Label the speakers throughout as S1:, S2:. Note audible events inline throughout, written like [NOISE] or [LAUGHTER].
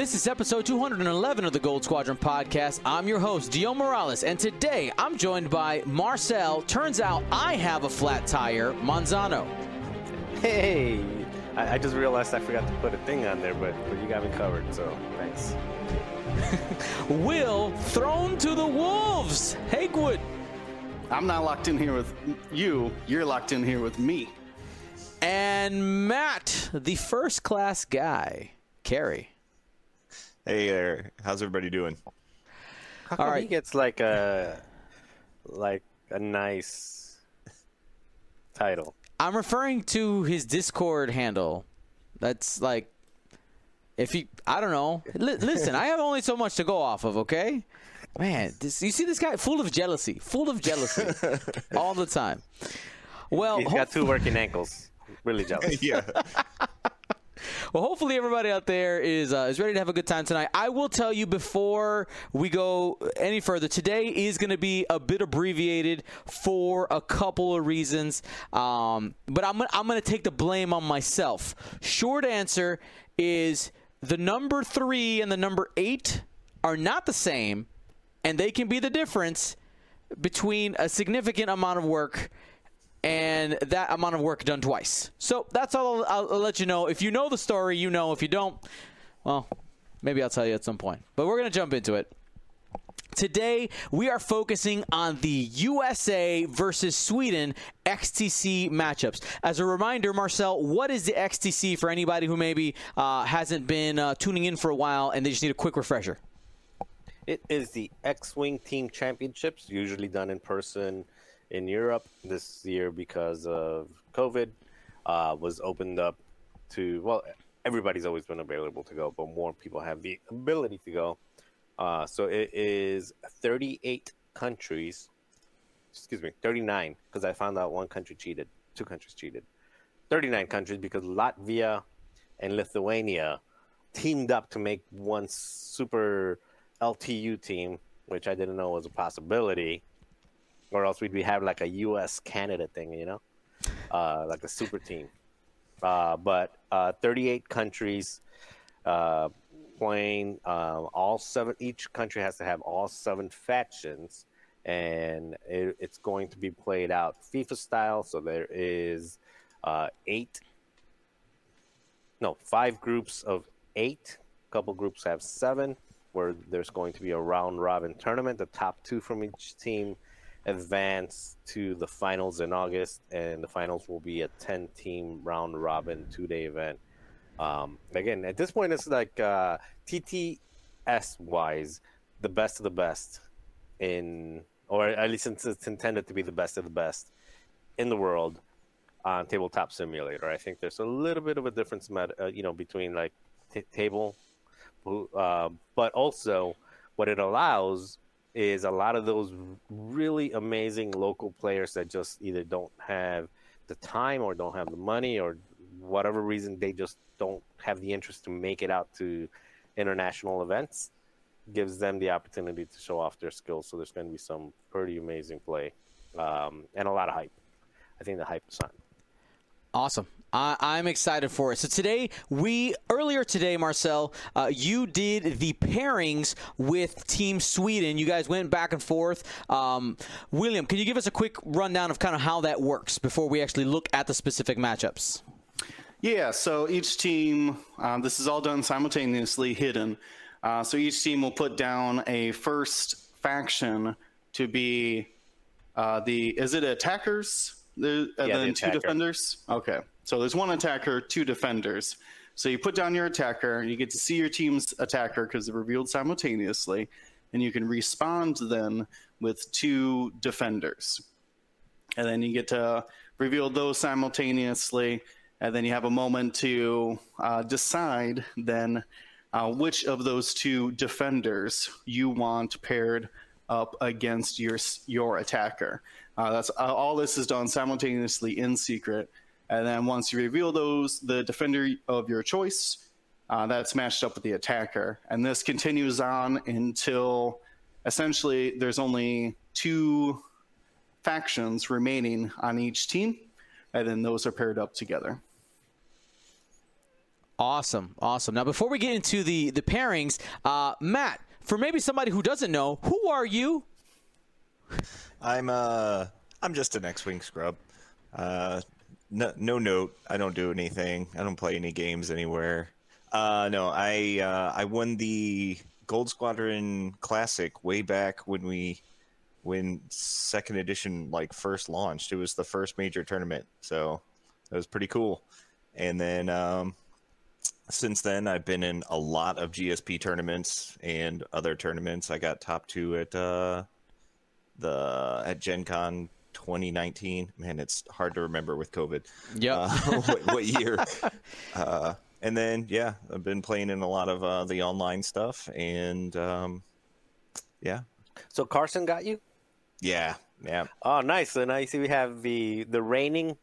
S1: This is episode 211 of the Gold Squadron podcast. I'm your host, Dion Morales, and today I'm joined by Marcel. Turns out I have a flat tire, Manzano.
S2: Hey, I, I just realized I forgot to put a thing on there, but, but you got me covered, so thanks. [LAUGHS]
S1: Will thrown to the wolves, Hagewood.
S3: I'm not locked in here with you. You're locked in here with me.
S1: And Matt, the first class guy, Carrie.
S4: Hey there, how's everybody doing?
S2: How come
S1: right.
S2: he gets like a like a nice title?
S1: I'm referring to his Discord handle. That's like, if he, I don't know. Li- listen, I have only so much to go off of. Okay, man, this, you see this guy full of jealousy, full of jealousy, [LAUGHS] all the time. Well,
S2: He's
S1: hope-
S2: got two working ankles. Really jealous. [LAUGHS]
S4: yeah,
S1: Well, hopefully everybody out there is uh, is ready to have a good time tonight. I will tell you before we go any further. Today is going to be a bit abbreviated for a couple of reasons, um, but I'm I'm going to take the blame on myself. Short answer is the number three and the number eight are not the same, and they can be the difference between a significant amount of work and that amount of work done twice. So that's all I'll, I'll let you know. If you know the story, you know. If you don't, well, maybe I'll tell you at some point. But we're going to jump into it. Today, we are focusing on the USA versus Sweden XTC matchups. As a reminder, Marcel, what is the XTC for anybody who maybe uh, hasn't been uh, tuning in for a while and they just need a quick refresher?
S2: It is the X-wing team championships, usually done in person in Europe. This year, because of COVID, uh, was opened up to well, everybody's always been available to go, but more people have the ability to go. Uh, so it is 38 countries. Excuse me, 39, because I found out one country cheated, two countries cheated. 39 countries because Latvia and Lithuania teamed up to make one super LTU team, which I didn't know was a possibility, or else we'd be having like a U.S. Canada thing, you know, uh, like a super team. Uh, but uh, 38 countries uh, playing uh, all seven. Each country has to have all seven factions, and it, it's going to be played out FIFA style. So there is uh, eight, no, five groups of eight. A couple groups have seven, where there's going to be a round robin tournament. The top two from each team advance to the finals in August, and the finals will be a 10 team round robin two day event. Um, again, at this point, it's like uh, TTS wise, the best of the best in, or at least it's, it's intended to be the best of the best in the world on tabletop simulator. I think there's a little bit of a difference, uh, you know, between like t- table, uh, but also what it allows is a lot of those really amazing local players that just either don't have the time or don't have the money or whatever reason they just don't have the interest to make it out to international events gives them the opportunity to show off their skills. So there's going to be some pretty amazing play um, and a lot of hype. I think the hype is on.
S1: Awesome. I, I'm excited for it. So today, we earlier today, Marcel, uh, you did the pairings with Team Sweden. You guys went back and forth. Um, William, can you give us a quick rundown of kind of how that works before we actually look at the specific matchups?
S3: Yeah, so each team, um, this is all done simultaneously, hidden. Uh, so each team will put down a first faction to be uh, the, is it attackers? The, and
S2: Yeah, the
S3: then two defenders? Okay. So there's one attacker, two defenders. So you put down your attacker, and you get to see your team's attacker because they're revealed simultaneously, and you can respond then with two defenders. And then you get to reveal those simultaneously, and then you have a moment to uh, decide then uh, which of those two defenders you want paired up against your your attacker. Uh, that's uh, all. This is done simultaneously in secret, and then once you reveal those, the defender of your choice, uh, that's matched up with the attacker, and this continues on until essentially there's only two factions remaining on each team, and then those are paired up together.
S1: Awesome, awesome. Now, before we get into the the pairings, uh, Matt, for maybe somebody who doesn't know, who are you?
S4: I'm uh I'm just an X-wing scrub. Uh, no, no note. I don't do anything. I don't play any games anywhere. Uh, no, I uh, I won the Gold Squadron Classic way back when we when second edition like first launched. It was the first major tournament, so it was pretty cool. And then um, since then, I've been in a lot of GSP tournaments and other tournaments. I got top two at uh, the at Gen Con 2019. Man, it's hard to remember with COVID.
S1: Yeah,
S4: Uh, [LAUGHS] what, what year? uh, and then, yeah, I've been playing in a lot of uh, the online stuff, and um, yeah,
S2: So Carson got you?
S4: yeah, yeah.
S2: Oh, nice. So now you see we have the the reigning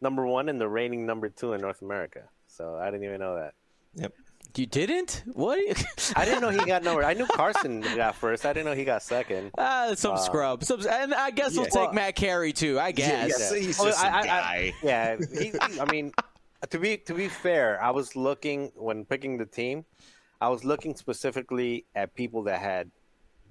S2: number one and the reigning number two in North America. So I didn't even know that.
S4: Yep.
S1: You didn't? What?
S2: I didn't know he got number. I knew Carson got first. I didn't know he got second.
S1: Ah, some scrub. Some, and I guess we'll
S4: Yeah.
S1: take Matt Carey too. I guess.
S4: Yeah, he's
S2: Oh,
S4: just a
S2: I- I- I-
S4: guy.
S2: Yeah, he, he- I mean, to be to be fair, I was looking when picking the team. I was looking specifically at people that had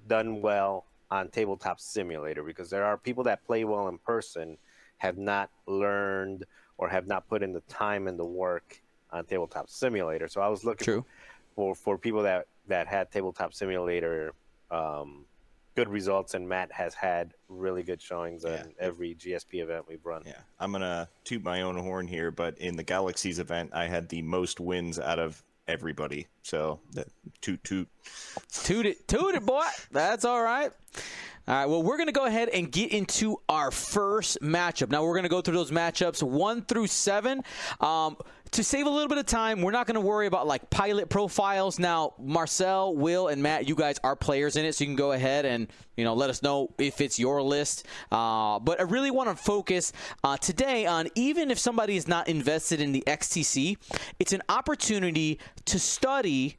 S2: done well on Tabletop Simulator because there are people that play well in person have not learned or have not put in the time and the work on Tabletop Simulator. So I was looking
S1: True.
S2: for for people that that had Tabletop Simulator um, good results, and Matt has had really good showings
S4: Yeah.
S2: in every GSP event we've run.
S4: Yeah, I'm gonna toot my own horn here, but in the Galaxies event, I had the most wins out of everybody. So that toot toot.
S1: Toot it, toot it, boy. That's all right. All right. Well, we're going to go ahead and get into our first matchup. Now, we're going to go through those matchups one through seven. Um, to save a little bit of time, we're not going to worry about like pilot profiles. Now, Marcel, Will, and Matt, you guys are players in it, so you can go ahead and you know let us know if it's your list. Uh, but I really want to focus uh, today on even if somebody is not invested in the XTC, it's an opportunity to study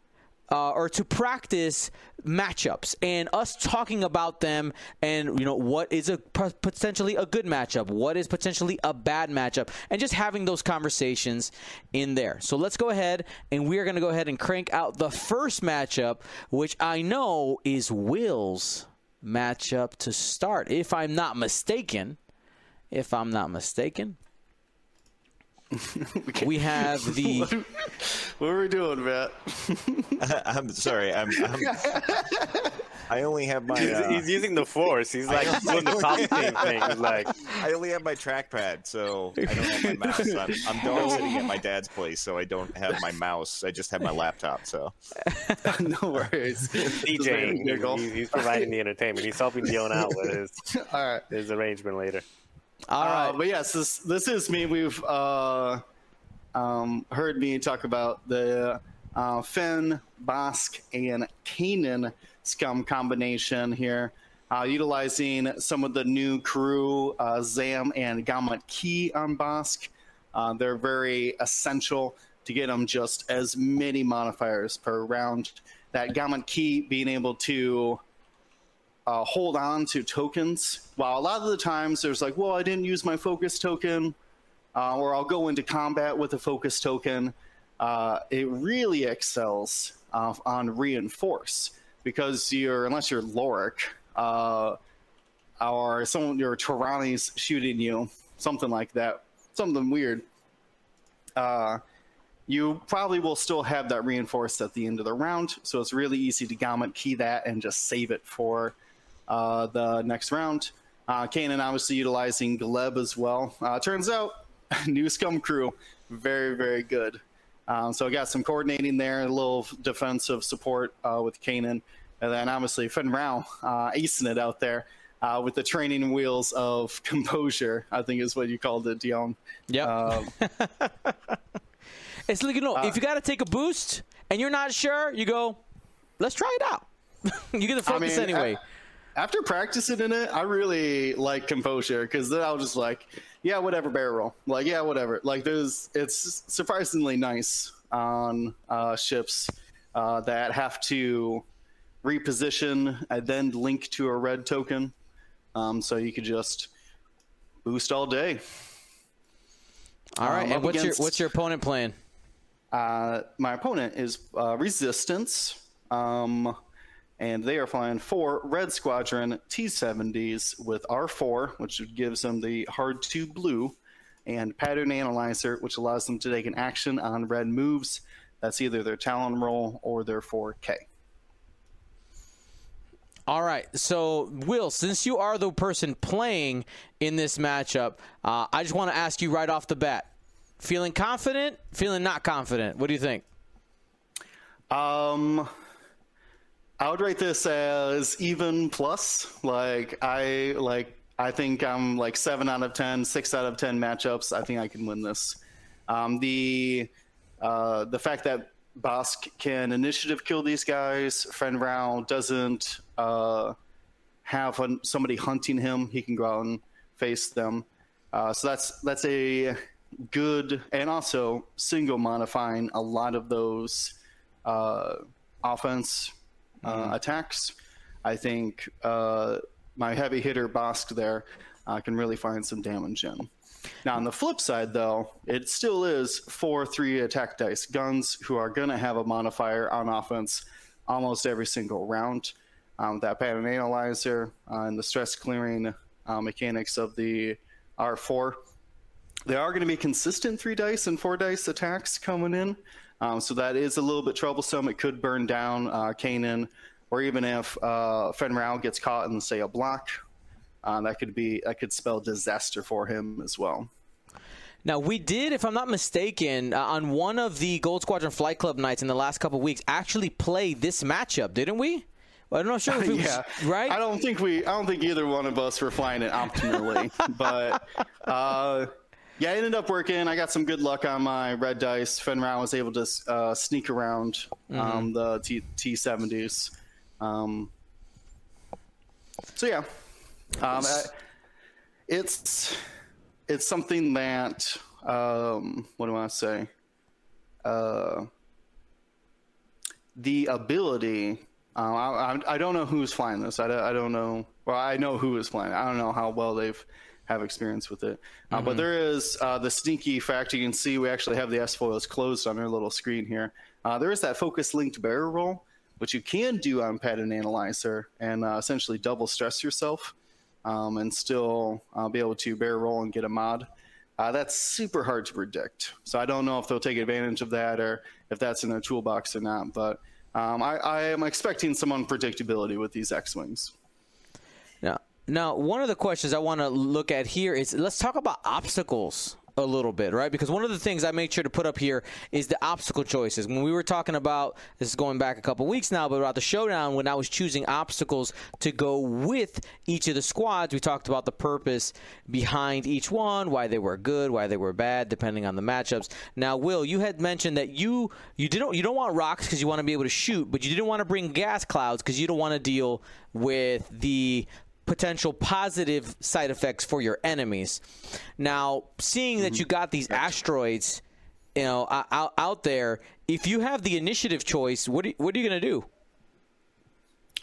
S1: uh, or to practice matchups and us talking about them and you know what is a potentially a good matchup what is potentially a bad matchup and just having those conversations in there. So let's go ahead and we are going to go ahead and crank out the first matchup which i know is will's matchup to start if i'm not mistaken. If i'm not mistaken [LAUGHS] we have [LAUGHS] the
S3: What are we doing, Matt? [LAUGHS]
S4: I'm sorry. I'm. I'm I only have my.
S2: He's,
S4: Uh,
S2: he's using the force. He's like doing the Palpatine thing. He's like,
S4: I only have my trackpad, so I don't have my mouse. I'm, I'm dog sitting at my dad's place, so I don't have my mouse. I just have my laptop. So
S3: no worries.
S2: DJing.
S3: Giggle.
S2: He's, he's providing the entertainment. He's helping Dion out with his,
S3: All right.
S2: his arrangement later.
S1: All right
S3: Uh, but yes, this this is me. We've uh, um, heard me talk about the uh, Fenn, Bossk, and Kanan scum combination here, uh, utilizing some of the new crew, uh, Zam and Gamut Key on Bossk. Uh, they're very essential to get them just as many modifiers per round. That Gamut Key being able to uh, hold on to tokens. While a lot of the times there's like, well, I didn't use my focus token, uh, or I'll go into combat with a focus token. Uh, it really excels uh, on reinforce because you're unless you're Lorik uh, or someone your Torani's shooting you, something like that, something weird. Uh, you probably will still have that reinforced at the end of the round, so it's really easy to Gamut Key that and just save it for uh, the next round. Uh, Kanan obviously utilizing Gleb as well. Uh, turns out, [LAUGHS] new Scum crew, very, very good. Um, so I got some coordinating there, a little defensive support uh, with Kanan. And then obviously Fenn Rau uh, acing it out there uh, with the training wheels of [LAUGHS] composure, I think is what you called it, Dion.
S1: Yep.
S3: Um, [LAUGHS]
S1: It's like you know, if you got to take a boost and you're not sure, you go, let's try it out. you get the
S3: I
S1: focus
S3: mean,
S1: anyway.
S3: a- after practicing in it, I really like composure because then I was just like, yeah, whatever, barrel roll. Like, yeah, whatever. Like, there's it's surprisingly nice on uh, ships uh, that have to reposition and then link to a red token. Um, so you could just boost all day.
S1: All right,
S3: um,
S1: and what's
S3: against-
S1: your what's your opponent playing?
S3: Uh, my opponent is uh, Resistance, um, and they are flying four Red Squadron T70s with R4, which gives them the hard to blue, and Pattern Analyzer, which allows them to take an action on red moves. That's either their Talon roll or their 4K.
S1: All right. So, Will, since you are the person playing in this matchup, uh, I just want to ask you right off the bat feeling confident, feeling not confident? What do you think?
S3: Um, I would rate this as even plus. Like, I like. I think I'm like seven out of 10, six out of ten matchups. I think I can win this. Um, the uh, the fact that Bossk can initiative kill these guys, Fenn Rau doesn't uh, have an, somebody hunting him. He can go out and face them. Uh, so that's that's a good and also single modifying a lot of those uh, offense uh, attacks. I think uh, my heavy hitter Bossk there uh, can really find some damage in. Now, on the flip side, though, it still is four three attack dice guns who are going to have a modifier on offense almost every single round. Um, that pattern analyzer uh, and the stress clearing uh, mechanics of the R4. There are going to be consistent three dice and four dice attacks coming in. Um, so that is a little bit troublesome. It could burn down uh, Kanan, or even if uh, Fenn gets caught in, say, a block, uh, that could be that could spell disaster for him as well.
S1: Now we did, if I'm not mistaken, uh, on one of the Gold Squadron Flight Club nights in the last couple weeks, actually play this matchup, didn't we? Well, I'm not sure if it [LAUGHS]
S3: yeah,
S1: was right.
S3: I don't think we. I don't think either one of us were flying it optimally, [LAUGHS] but uh, yeah, it ended up working. I got some good luck on my red dice. Fenn Rau was able to uh, sneak around um, the T T70s. Um, so yeah, um, I- it's it's something that um, what do I say? Uh, the ability. Uh, I, I- I don't know who's flying this. I, I don't know. Well, I know who is flying. it. I don't know how well they've have experience with it. Uh, But there is uh, the sneaky fact. You can see we actually have the S foils closed on our little screen here. Uh, there is that focus linked barrel roll, which you can do on pattern analyzer and uh, essentially double stress yourself um, and still uh, be able to barrel roll and get a mod. Uh, that's super hard to predict. So I don't know if they'll take advantage of that or if that's in their toolbox or not. But um, I, I am expecting some unpredictability with these X Wings.
S1: Now, one of the questions I want to look at here is let's talk about obstacles a little bit, right? Because one of the things I made sure to put up here is the obstacle choices. When we were talking about this is going back a couple weeks now, but about the showdown, when I was choosing obstacles to go with each of the squads, we talked about the purpose behind each one, why they were good, why they were bad, depending on the matchups. Now, Will, you had mentioned that you you didn't you don't want rocks because you want to be able to shoot, but you didn't want to bring gas clouds because you don't want to deal with the potential positive side effects for your enemies. Now, seeing that you got these asteroids, you know, out, out there, if you have the initiative choice, what are, what are you going to do?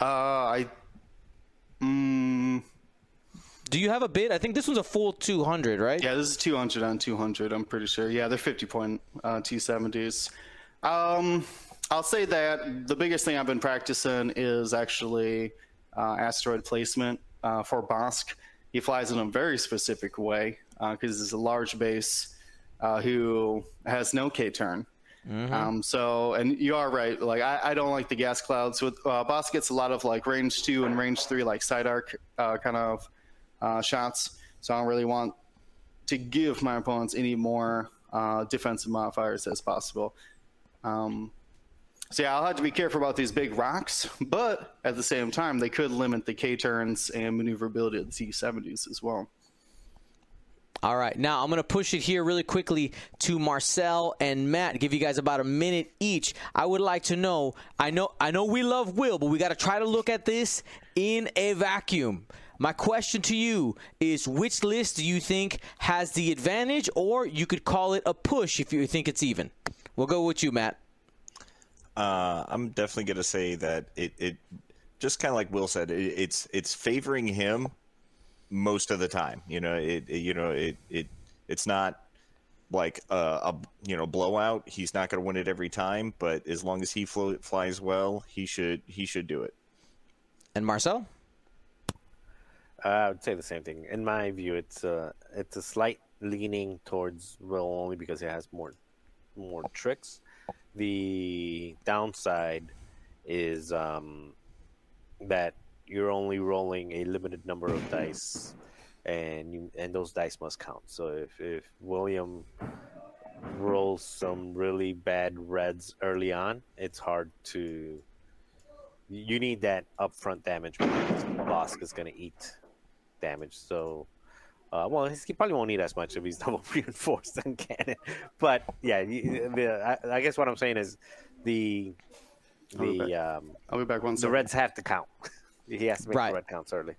S3: Uh, I. Mm,
S1: Do you have a bid? I think this one's a full 200, right?
S3: Yeah, this is 200 on 200. I'm pretty sure. Yeah, they're 50 point uh, T70s. Um, I'll say that the biggest thing I've been practicing is actually uh, asteroid placement uh, for Bossk. He flies in a very specific way because it's a large base uh, who has no K turn. Um, so, and you are right. Like, I, I don't like the gas clouds. With uh, Boss gets a lot of like range two and range three, like side arc uh, kind of uh, shots. So I don't really want to give my opponents any more uh, defensive modifiers as possible. Um, so yeah, I'll have to be careful about these big rocks, but at the same time, they could limit the K turns and maneuverability of the T70s as well.
S1: All right, now I'm going to push it here really quickly to Marcel and Matt. Give you guys about a minute each. I would like to know. I know. I know we love Will, but we got to try to look at this in a vacuum. My question to you is: Which list do you think has the advantage, or you could call it a push if you think it's even? We'll go with you, Matt.
S4: Uh, I'm definitely going to say that it, it just kind of like Will said, it, it's it's favoring him most of the time. You know, it, it you know it it it's not like a, a you know blowout. He's not going to win it every time, but as long as he flo- flies well, he should he should do it.
S1: And Marcel?
S2: Uh, I would say the same thing. In my view, it's a it's a slight leaning towards Will only because it has more more tricks. The downside is um, that you're only rolling a limited number of dice, and you and those dice must count. So if if William rolls some really bad reds early on, it's hard to. You need that upfront damage because Bossk is going to eat damage. So, uh, well, he probably won't need as much if he's [LAUGHS] double reinforced than cannon. But yeah, the, I, I, guess what I'm saying is the the um,
S3: I'll be back one
S2: The Reds have to count. [LAUGHS] he has to make right. the red counts early.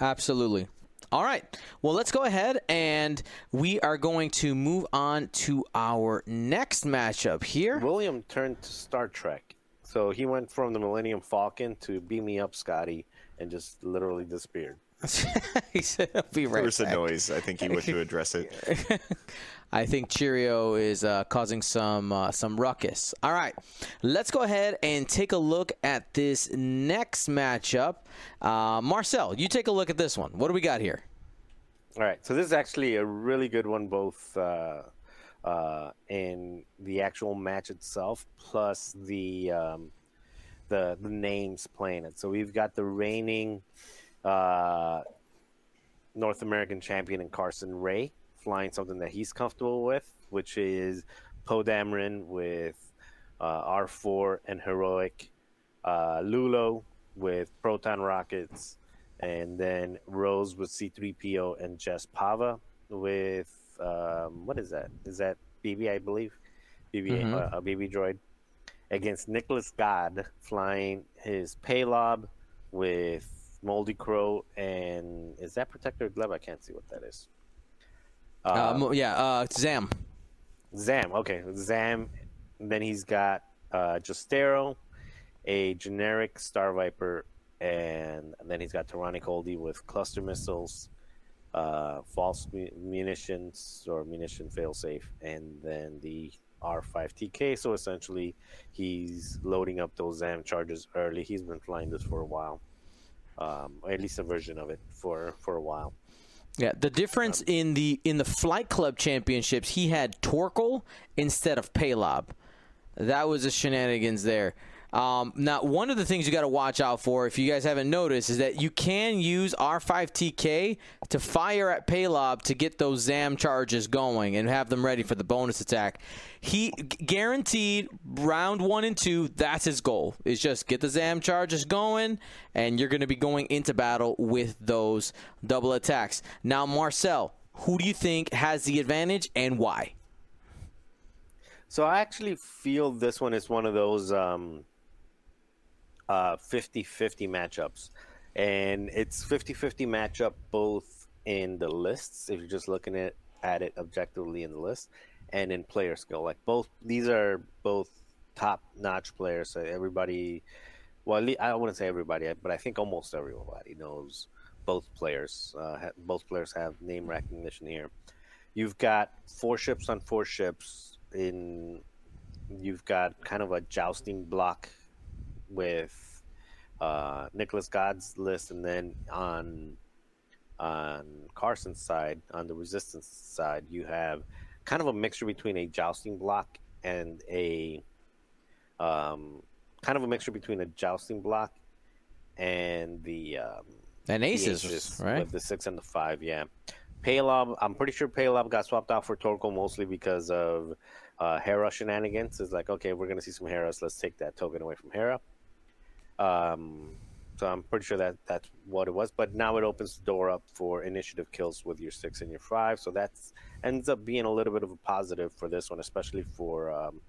S1: Absolutely. All right. Well, let's go ahead and we are going to move on to our next matchup here.
S2: William turned to Star Trek. So he went from the Millennium Falcon to Beam Me Up, Scotty, and just literally disappeared. [LAUGHS]
S1: he said, "I'll be right."
S4: There was
S1: back.
S4: a noise. I think he went to address it. [LAUGHS]
S1: I think Cheerio is uh, causing some uh, some ruckus. All right, let's go ahead and take a look at this next matchup. Uh, Marcel, you take a look at this one. What do we got here?
S2: All right, so this is actually a really good one, both uh, uh, in the actual match itself, plus the um, the the names playing it. So we've got the reigning uh, North American champion in Carson Ray flying something that he's comfortable with, which is Poe Dameron with uh, R4 and Heroic, uh, Lulo with Proton Rockets, and then Rose with C3PO and Jess Pava with um, what is that? Is that BB? I believe BB mm-hmm. uh, a BB droid against Nicholas God flying his Palob with Moldy Crow and is that Protector Gleb? I can't see what that is.
S1: Um, uh, yeah, uh, Zam.
S2: Zam. Okay, Zam. Then he's got uh, Justero, a generic Star Viper, and then he's got Torani Kulda with cluster missiles, uh, false munitions or munition failsafe, and then the R5TK. So essentially, he's loading up those ZAM charges early. He's been flying this for a while, um, or at least a version of it for for a while.
S1: Yeah, the difference um, in the in the Flight Club Championships, he had Torkil instead of Palob. That was a shenanigans there. Um, now, one of the things you got to watch out for, if you guys haven't noticed, is that you can use R5TK to fire at Palob to get those ZAM charges going and have them ready for the bonus attack. He guaranteed round one and two. That's his goal. Is just get the ZAM charges going, and you're going to be going into battle with those double attacks. Now, Marcel, who do you think has the advantage and why?
S2: So I actually feel this one is one of those. Um uh, 50-50 matchups, and it's 50-50 matchup both in the lists if you're just looking at at it objectively in the list, and in player skill. Like both these are both top-notch players. So everybody, well, I wouldn't say everybody, but I think almost everybody knows both players. Uh, both players have name recognition here. You've got four ships on four ships in. You've got kind of a jousting block with uh, Nicholas God's list, and then on on Carson's side, on the resistance side, you have kind of a mixture between a jousting block and a um, kind of a mixture between a jousting block and the um,
S1: and aces, aces right?
S2: With the six and the five, yeah. Palob, I'm pretty sure Palob got swapped out for Torkil mostly because of uh, Hera shenanigans. It's like, okay, we're gonna see some Heras. Let's take that token away from Hera. Um, so I'm pretty sure that that's what it was. But now it opens the door up for initiative kills with your six and your five. So that ends up being a little bit of a positive for this one, especially for um,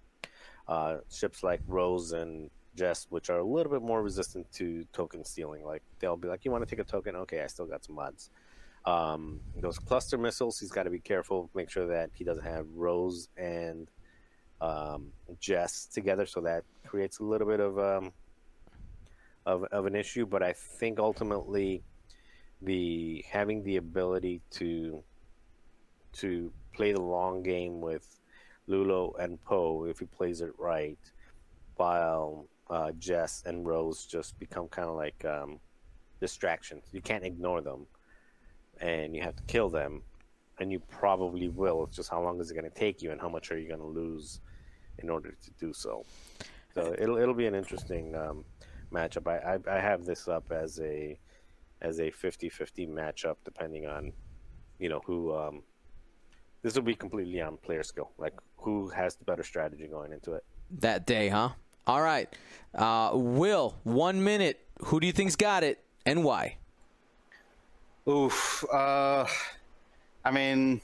S2: uh, ships like Rose and Jess, which are a little bit more resistant to token stealing. Like they'll be like, "You want to take a token? Okay, I still got some mods." Um, those cluster missiles, he's got to be careful, make sure that he doesn't have Rose and um, Jess together, so that creates a little bit of um, of, of an issue, but I think ultimately the having the ability to to play the long game with Lulo and Poe if he plays it right, while uh, Jess and Rose just become kind of like um, distractions. You can't ignore them, and you have to kill them, and you probably will. It's just how long is it going to take you, and how much are you going to lose in order to do so. So it'll it'll be an interesting um, matchup. I, I I have this up as a as a 50-50 matchup, depending on you know who. Um, this will be completely on player skill, like who has the better strategy going into it.
S1: That day, huh? All right. Uh, Will, one minute. Who do you think's got it and why?
S3: Oof. Uh, I mean,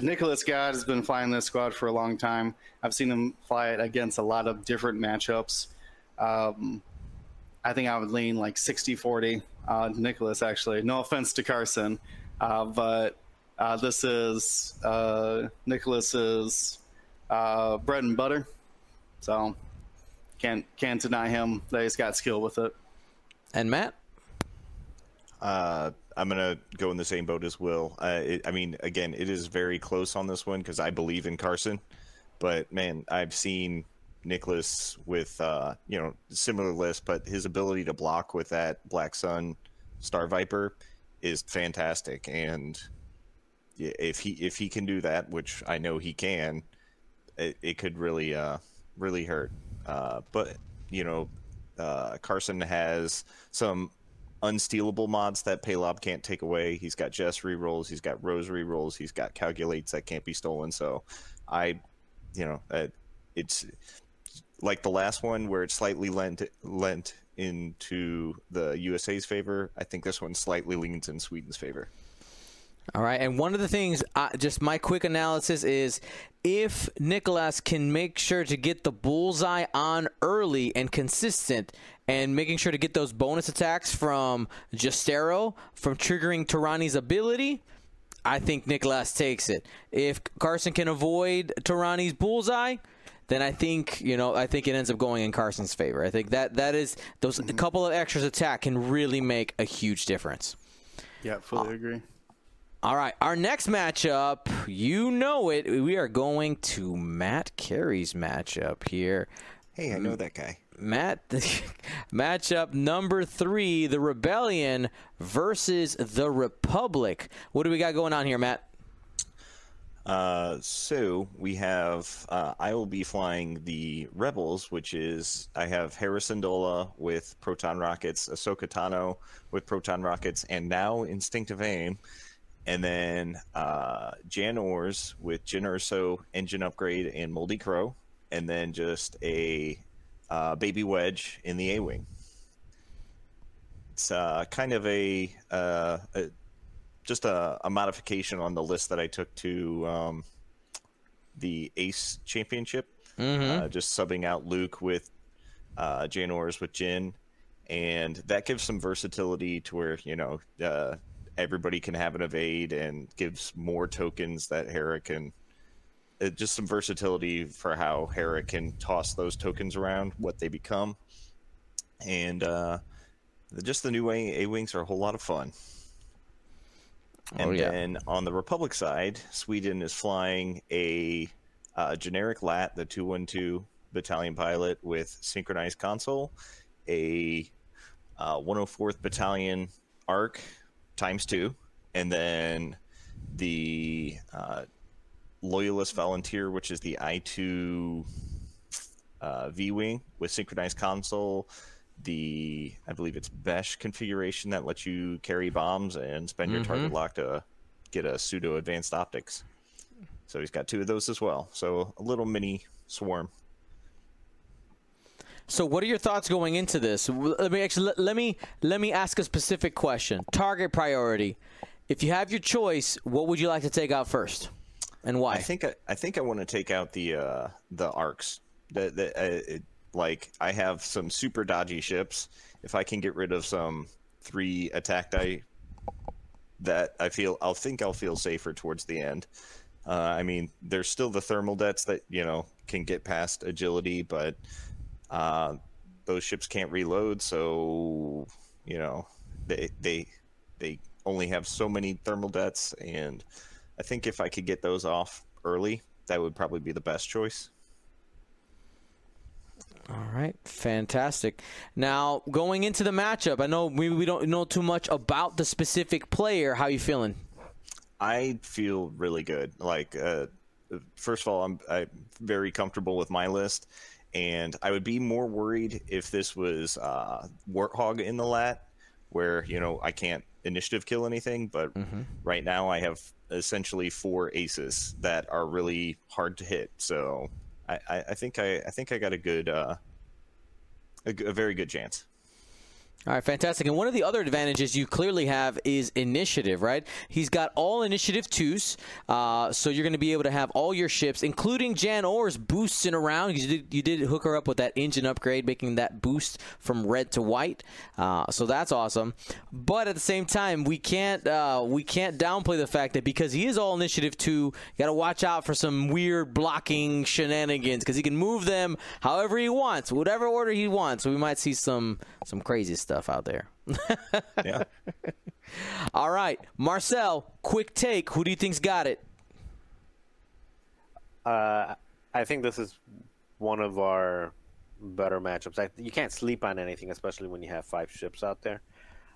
S3: Nicholas God has been flying this squad for a long time. I've seen him fly it against a lot of different matchups. Um, I think I would lean like 60 40 uh, Nicholas, actually. No offense to Carson, uh, but uh, this is uh, Nicholas's uh, bread and butter. So can't can't deny him that he's got skill with it.
S1: And Matt?
S4: Uh, I'm gonna go in the same boat as Will. Uh, it, I mean, again, it is very close on this one because I believe in Carson, but man, I've seen Nicholas with uh, you know similar list, but his ability to block with that Black Sun Star Viper is fantastic, and if he if he can do that, which I know he can, it, it could really uh, really hurt. Uh, but you know, uh, Carson has some unstealable mods that Palob can't take away. He's got Jess rerolls, he's got Rose rerolls, he's got calculates that can't be stolen. So I, you know, it's like the last one where it slightly lent lent into the USA's favor. I think this one slightly leans in Sweden's favor.
S1: All right, and one of the things, uh, just my quick analysis is if Nicholas can make sure to get the bullseye on early and consistent, and making sure to get those bonus attacks from Justero from triggering Torani's ability, I think Nicholas takes it. If Carson can avoid Torani's bullseye, then I think you know I think it ends up going in Carson's favor. I think that that is those a mm-hmm. couple of extras attack can really make a huge difference.
S3: Yeah, fully agree.
S1: All right, our next matchup, you know it. We are going to Matt Carey's matchup here.
S4: Hey, I know that guy.
S1: Matt, [LAUGHS] matchup number three: the Rebellion versus the Republic. What do we got going on here, Matt?
S4: Uh, so we have uh, I will be flying the Rebels, which is I have Hera Syndulla with proton rockets, Ahsoka Tano with proton rockets, and now instinctive aim, and then uh, Jan Ors with Jyn Erso engine upgrade and Moldy Crow, and then just a uh, Baby Wedge in the A wing. It's uh, kind of a, uh, a just a, a, modification on the list that I took to um, the Ace Championship.
S1: Mm-hmm.
S4: Uh, just subbing out Luke with uh, Jan Ors with Jyn, and that gives some versatility to where you know uh, everybody can have an evade and gives more tokens that Hera can. Uh, just some versatility for how Hera can toss those tokens around, what they become, and uh, just the new A wings are a whole lot of fun. And
S1: oh, yeah.
S4: then on the Republic side, Sweden is flying a uh, generic LAT, the 212 battalion pilot with synchronized console, a uh, 104th battalion ARC times two, and then the uh, Loyalist Volunteer, which is the I2 uh, V Wing with synchronized console, the I believe it's Besh configuration that lets you carry bombs and spend your
S1: Mm-hmm.
S4: target lock to get a pseudo advanced optics. So he's got two of those as well. So a little mini swarm.
S1: So, what are your thoughts going into this? Let me actually let, let me let me ask a specific question. Target priority. If you have your choice, what would you like to take out first, and why?
S4: I think I, I think I want to take out the uh, the arcs. The, the, uh, it, like I have some super dodgy ships. If I can get rid of some three attack die, that I feel I'll think I'll feel safer towards the end. Uh, I mean, there's still the thermal dets that you know can get past agility, but uh, those ships can't reload, so you know they they they only have so many thermal dets, and I think if I could get those off early, that would probably be the best choice.
S1: All right, fantastic. Now going into the matchup, I know we, we don't know too much about the specific player. How you feeling?
S4: I feel really good. Like, uh, first of all, I'm, I'm very comfortable with my list, and I would be more worried if this was uh, Warthog in the lat, where you know I can't initiative kill anything. But
S1: Mm-hmm.
S4: right now, I have essentially four aces that are really hard to hit. So I, I, think I, I think I got a good, uh, a, a very good chance.
S1: All right, fantastic. And one of the other advantages you clearly have is initiative, right? He's got all initiative twos, uh, so you're going to be able to have all your ships, including Jan Orr's boosting around. You did, you did hook her up with that engine upgrade, making that boost from red to white. Uh, so that's awesome. But at the same time, we can't uh, we can't downplay the fact that because he is all initiative two, got to watch out for some weird blocking shenanigans because he can move them however he wants, whatever order he wants. So we might see some some crazy stuff out there. [LAUGHS]
S4: Yeah.
S1: All right, Marcel, quick take. Who do you think's got it?
S2: Uh, I think this is one of our better matchups. I, you can't sleep on anything, especially when you have five ships out there.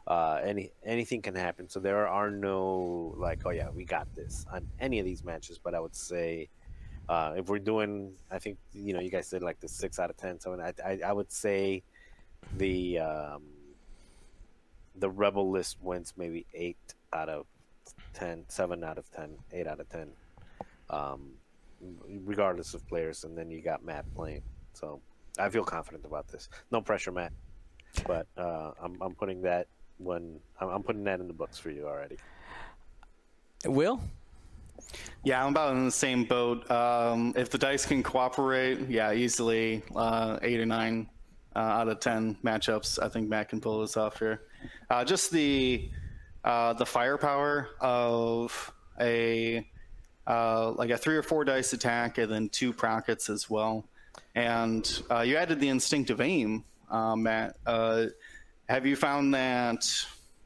S2: Uh, any anything can happen. So there are no like, oh yeah, we got this on any of these matches. But I would say, uh, if we're doing, I think you know, you guys said like the six out of ten. So I, I, I would say the um, the rebel list wins maybe eight out of 10, 7 out of 10, 8 out of ten. Um, regardless of players, and then you got Matt playing. So I feel confident about this. No pressure, Matt, but uh, I'm I'm putting that when I'm, I'm putting that in the books for you already.
S1: Will?
S3: Yeah, I'm about in the same boat. Um, if the dice can cooperate, yeah, easily uh, eight or nine uh, out of ten matchups. I think Matt can pull this off here. Uh, just the uh, the firepower of a uh, like a three or four dice attack, and then two prockets as well. And uh, you added the instinctive aim, uh, Matt. Have you found that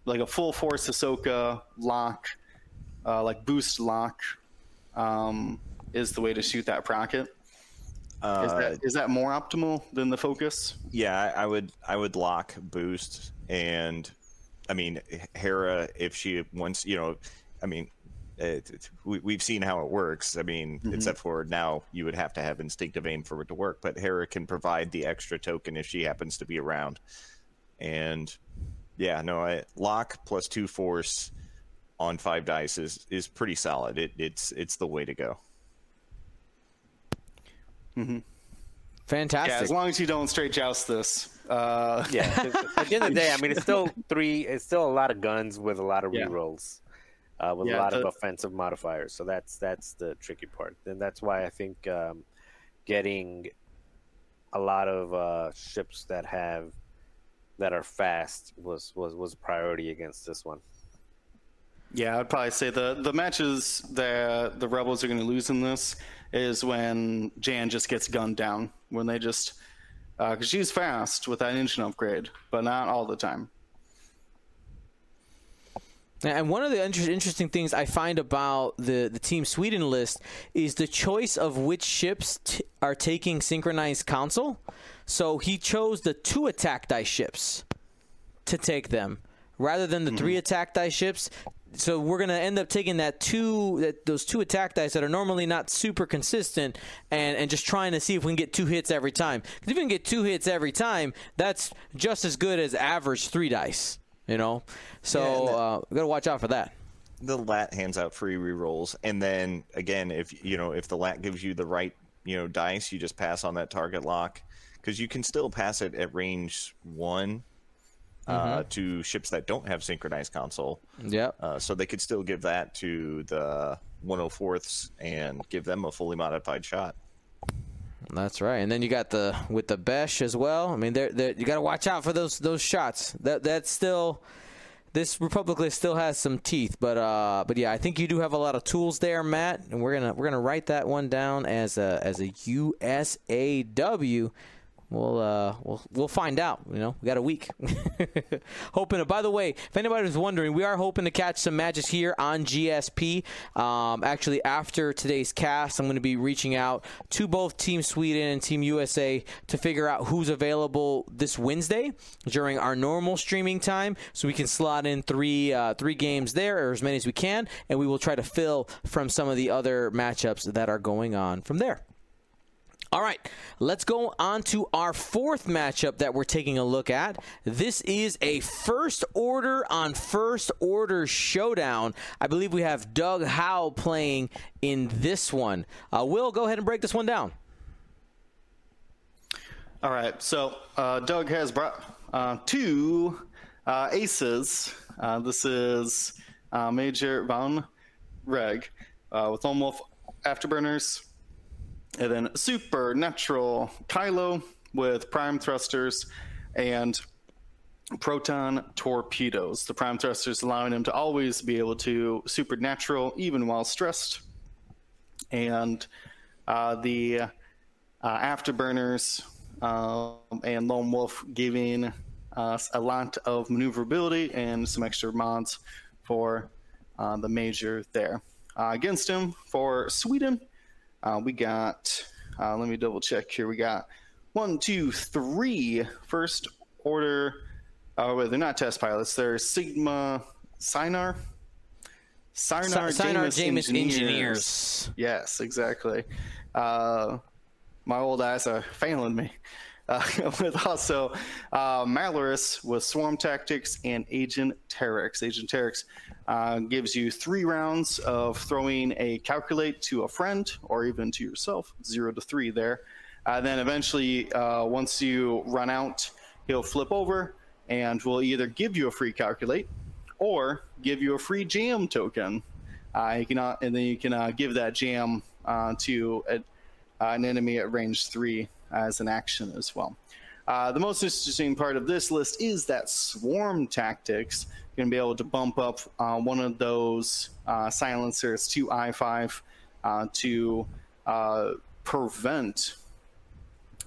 S3: like a full force Ahsoka lock? like boost lock um, is the way to shoot that procket.
S4: Uh,
S3: Is that is that more optimal than the focus?
S4: Yeah, I I would I would lock boost and I mean Hera if she wants you know I mean it, it- we, we've seen how it works. I mean, except for now, you would have to have instinctive aim for it to work. But Hera can provide the extra token if she happens to be around. And yeah, no, I, lock plus two force on five dice is is pretty solid. It, it's it's the way to go.
S1: Fantastic.
S3: Yeah, as long as you don't straight joust this. Uh,
S2: Yeah. 'cause [LAUGHS] at the end of the day, I mean, it's still three. It's still a lot of guns with a lot of
S3: Yeah.
S2: rerolls, uh, with
S3: Yeah,
S2: a lot of offensive modifiers. So that's that's the tricky part, and that's why I think um, getting a lot of uh, ships that have that are fast was was was a priority against this one.
S3: Yeah, I'd probably say the the matches that the rebels are going to lose in this is when Jan just gets gunned down when they just uh, because she's fast with that engine upgrade, but not all the time.
S1: And one of the inter- interesting things I find about the, the Team Sweden list is the choice of which ships t- are taking synchronized console. So he chose the two attack dice ships to take them rather than the three mm-hmm. attack dice ships. So we're gonna end up taking that two that those two attack dice that are normally not super consistent and and just trying to see if we can get two hits every time. 'Cause if we can get two hits every time, that's just as good as average three dice. You know, so
S4: Yeah, that-
S1: uh, gotta watch out for that.
S4: the lat hands out free rerolls and then again if you know if the lat gives you the right you know dice you just pass on that target lock because you can still pass it at range one uh, to ships that don't have synchronized console
S1: Yeah.
S4: uh, so they could still give that to the 104ths and give them a fully modified shot
S1: That's right. And then you got the with the Besh as well. I mean, they're, they're, you got to watch out for those those shots. That that's still this Republic list still has some teeth, but uh, but yeah, I think you do have a lot of tools there, Matt, and we're gonna we're gonna write that one down as a as a USAW. We'll uh, we'll we'll find out. You know, we got a week. [LAUGHS] hoping. To, by the way, if anybody was wondering, we are hoping to catch some matches here on GSP. Um, actually, after today's cast, I'm going to be reaching out to both Team Sweden and Team USA to figure out who's available this Wednesday during our normal streaming time, so we can slot in three uh, three games there, or as many as we can, and we will try to fill from some of the other matchups that are going on from there. All right, let's go on to our fourth matchup that we're taking a look at. This is a first order on first order showdown. I believe we have Doug Howe playing in this one. Uh, Will, go ahead and break this one down.
S3: All right, so uh, Doug has brought uh, two uh, aces. Uh, this is uh, Major Von Reg with Lone Wolf Afterburners and then Supernatural Kylo with Prime Thrusters and Proton Torpedoes. The Prime Thrusters allowing him to always be able to Supernatural even while stressed. And uh, the uh, Afterburners um, and Lone Wolf giving us a lot of maneuverability and some extra mods for uh, the Major there. Uh, against him for Sweden, uh, we got, uh, let me double check here. We got one, two, three first order. Oh, wait, they're not test pilots. They're Sigma Sienar.
S1: Sienar, Sienar Jaemus, engineers. engineers.
S3: Yes, exactly. Uh, my old eyes are failing me. Uh, [LAUGHS] with also uh, Malarus with Swarm Tactics and Agent Terex. Agent Terex uh, gives you three rounds of throwing a calculate to a friend or even to yourself, zero to three there. Uh, then eventually, uh, once you run out, he'll flip over and will either give you a free calculate or give you a free jam token. Uh, you can, and then you can give that jam to a, an enemy at range three as an action as well. Uh, the most interesting part of this list is that swarm tactics going to be able to bump up uh, one of those uh, silencers to I5 uh, to uh, prevent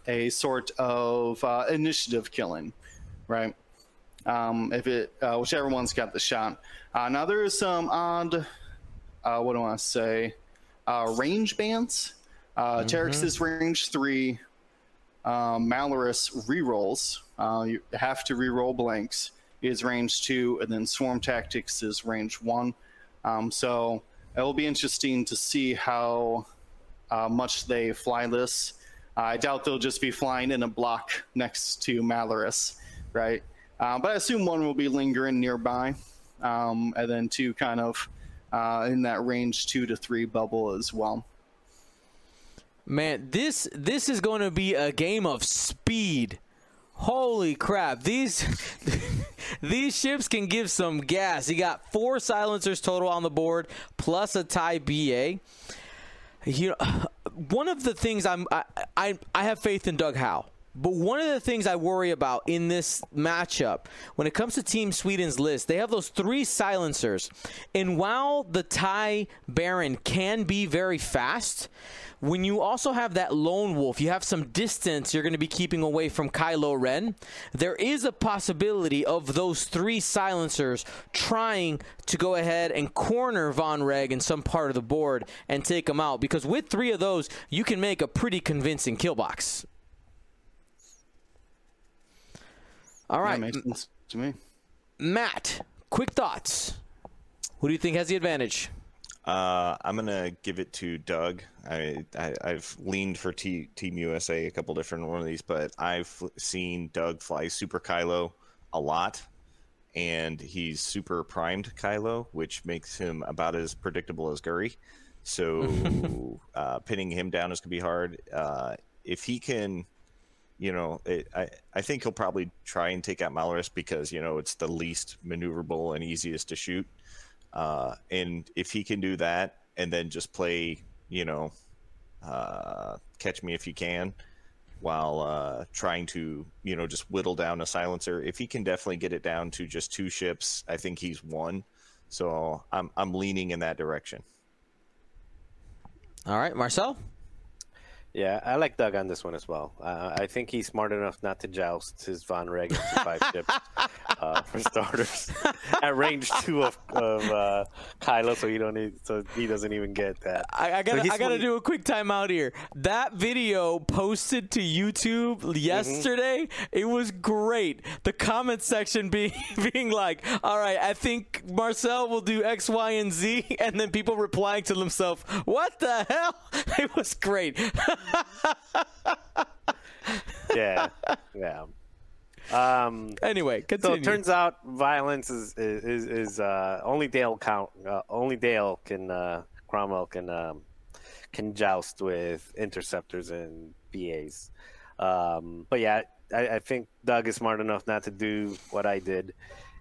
S3: a sort of uh, initiative killing, right? Um, if it whichever one's got the shot. now there is some odd, what do I say, range bands. Uh, mm-hmm. Terex is range three. Um, Malarus rerolls. you have to reroll blanks is range two, and then Swarm Tactics is range one. Um, so it will be interesting to see how uh, much they fly this. Uh, I doubt they'll just be flying in a block next to Malarus, right? Uh, but I assume one will be lingering nearby, um, and then two kind of uh, in that range two to three bubble as well.
S1: Man, this this is going to be a game of speed. Holy crap! These [LAUGHS] these ships can give some gas. You got four silencers total on the board, plus a tie BA. You know, [SIGHS] one of the things I'm I, I, I have faith in Doug Howe. But one of the things I worry about in this matchup, when it comes to Team Sweden's list, they have those three silencers. And while the TIE Baron can be very fast, when you also have that lone wolf, you have some distance you're going to be keeping away from Kylo Ren. There is a possibility of those three silencers trying to go ahead and corner Vonreg in some part of the board and take him out. Because with three of those, you can make a pretty convincing kill box. All right.
S3: makes sense to me.
S1: Matt, quick thoughts. Who do you think has the advantage?
S4: Uh, I'm gonna give it to Doug. I, I have leaned for T, Team USA a couple different one of these, but I've seen Doug fly Super Kylo a lot, and he's super primed Kylo, which makes him about as predictable as Guri. So [LAUGHS] uh, pinning him down is gonna be hard. Uh, if he can, you know, it, I I think he'll probably try and take out Malarus because you know it's the least maneuverable and easiest to shoot. Uh, and if he can do that and then just play, you know, uh, catch me if you can while uh, trying to, you know, just whittle down a silencer, if he can definitely get it down to just two ships, I think he's won. So I'm, I'm leaning in that direction.
S1: All right, Marcel?
S2: Yeah, I like Doug on this one as well. Uh, I think he's smart enough not to joust his Vonreg into five [LAUGHS] chips uh, for starters [LAUGHS] at range two of, of uh, Kylo, so you don't need, so he doesn't even get that.
S1: I, I gotta,
S2: he's
S1: I gotta do a quick timeout here. That video posted to YouTube yesterday, it was great. The comment section being [LAUGHS] being like, "All right, I think Marcel will do X, Y, and Z," and then people replying to themselves, "What the hell?" It was great. [LAUGHS]
S2: Yeah, yeah. Um,
S1: anyway,
S2: So it turns out violence is is is uh, only Dale count. Uh, only Dale can uh, Cromwell can um, can joust with interceptors and BAs. Um, but yeah, I, I think Doug is smart enough not to do what I did,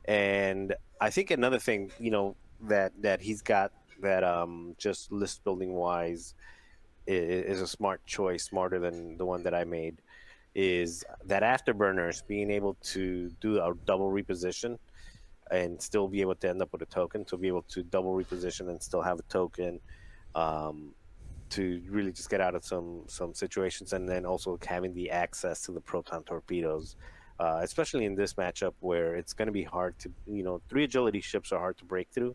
S2: and I think another thing you know that that he's got that um, just list building wise is, a smart choice, smarter than the one that I made is that afterburners being able to do a double reposition and still be able to end up with a token, to be able to double reposition and still have a token, um, to really just get out of some some situations, and then also having the access to the proton torpedoes, uh, especially in this matchup where it's going to be hard to, you know, three agility ships are hard to break through.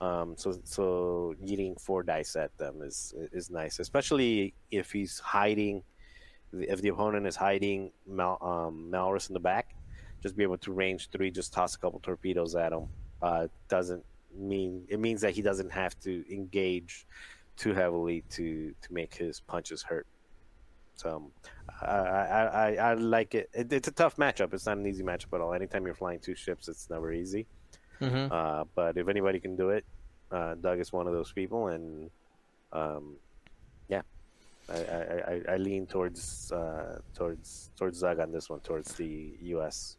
S2: Um, so so eating four dice at them is is nice, especially if he's hiding if the opponent is hiding Mal, um, in the back, just be able to range three, just toss a couple torpedoes at him. Uh, doesn't mean it means that he doesn't have to engage too heavily to to make his punches hurt. So I I, I, I like it. it. It's a tough matchup. It's not an easy matchup at all. Anytime you're flying two ships, it's never easy.
S1: Mhm.
S2: Uh, but if anybody can do it, uh, Doug is one of those people, and um, yeah, I, I, I, I lean towards uh, towards towards Doug on this one, towards the U.S.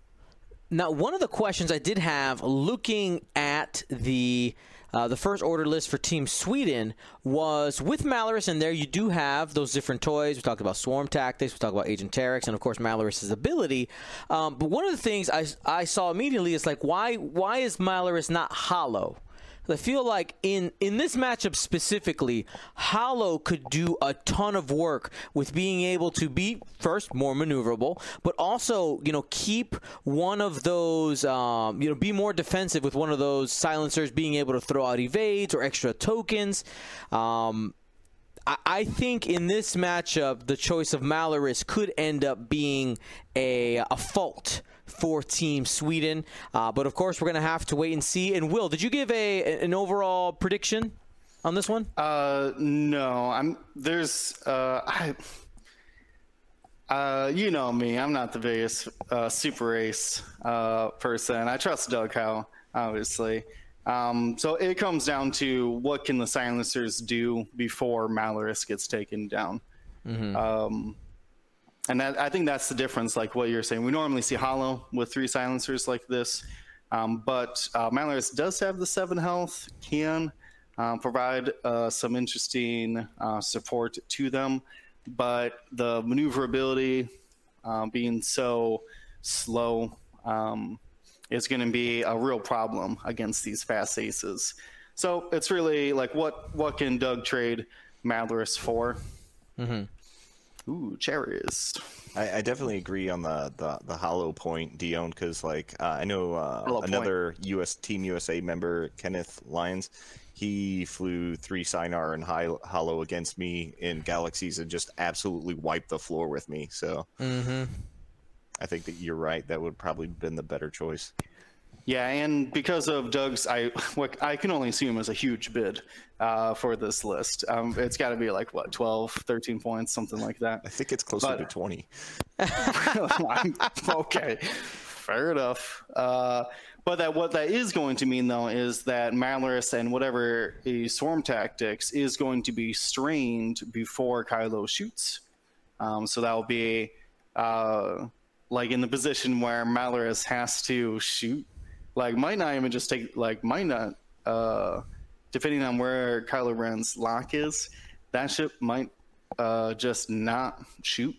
S1: Now, one of the questions I did have looking at the uh, the first order list for Team Sweden was with Malarus in there. You do have those different toys. We talked about Swarm Tactics. We talked about Agent Terex, and of course Malarus's ability. Um, but one of the things I, I saw immediately is like, why why is Malarus not hollow? I feel like in in this matchup specifically, Hollow could do a ton of work with being able to be first more maneuverable, but also you know keep one of those um, you know be more defensive with one of those silencers, being able to throw out evades or extra tokens. Um, I- think in this matchup, the choice of Malarus could end up being a, a fault for Team Sweden. Uh, but of course, we're going to have to wait and see. And Will, did you give a an overall prediction on this one?
S3: Uh, no, I'm there's uh, I, uh, you know me, I'm not the biggest uh, super race uh person. I trust Doug Howe, obviously. Um, so it comes down to what can the silencers do before Malarus gets taken down. Um, and that, I think that's the difference, like what you're saying. We normally see Hollow with three silencers like this, um, but uh, Malarus does have the seven health, can uh, provide uh, some interesting uh, support to them, but the maneuverability uh, being so slow um, is going to be a real problem against these fast aces. So it's really like what what can Doug trade Malarus for? Ooh, cherries.
S4: I, I definitely agree on the the, the hollow point, Dion, because like uh, I know uh,
S3: Hollow point.
S4: another U.S. Team USA member, Kenneth Lyons. He flew three Sienar and high, hollow against me in Galaxies and just absolutely wiped the floor with me. So I think that you're right. That would probably have been the better choice.
S3: Yeah, and because of Doug's, I [LAUGHS] what I can only assume is a huge bid uh, for this list. Um, it's got to be like what 12, 13 points, something like that.
S4: I think it's closer
S3: But-
S4: to 20. [LAUGHS] [LAUGHS]
S3: Okay, fair enough. Uh, but that what that is going to mean though is that Malarus and whatever a swarm tactics is going to be strained before Kylo shoots. Um, so that will be uh, like in the position where Malarus has to shoot. Like might not even just take like might not uh, depending on where Kylo Ren's lock is, that ship might uh, just not shoot.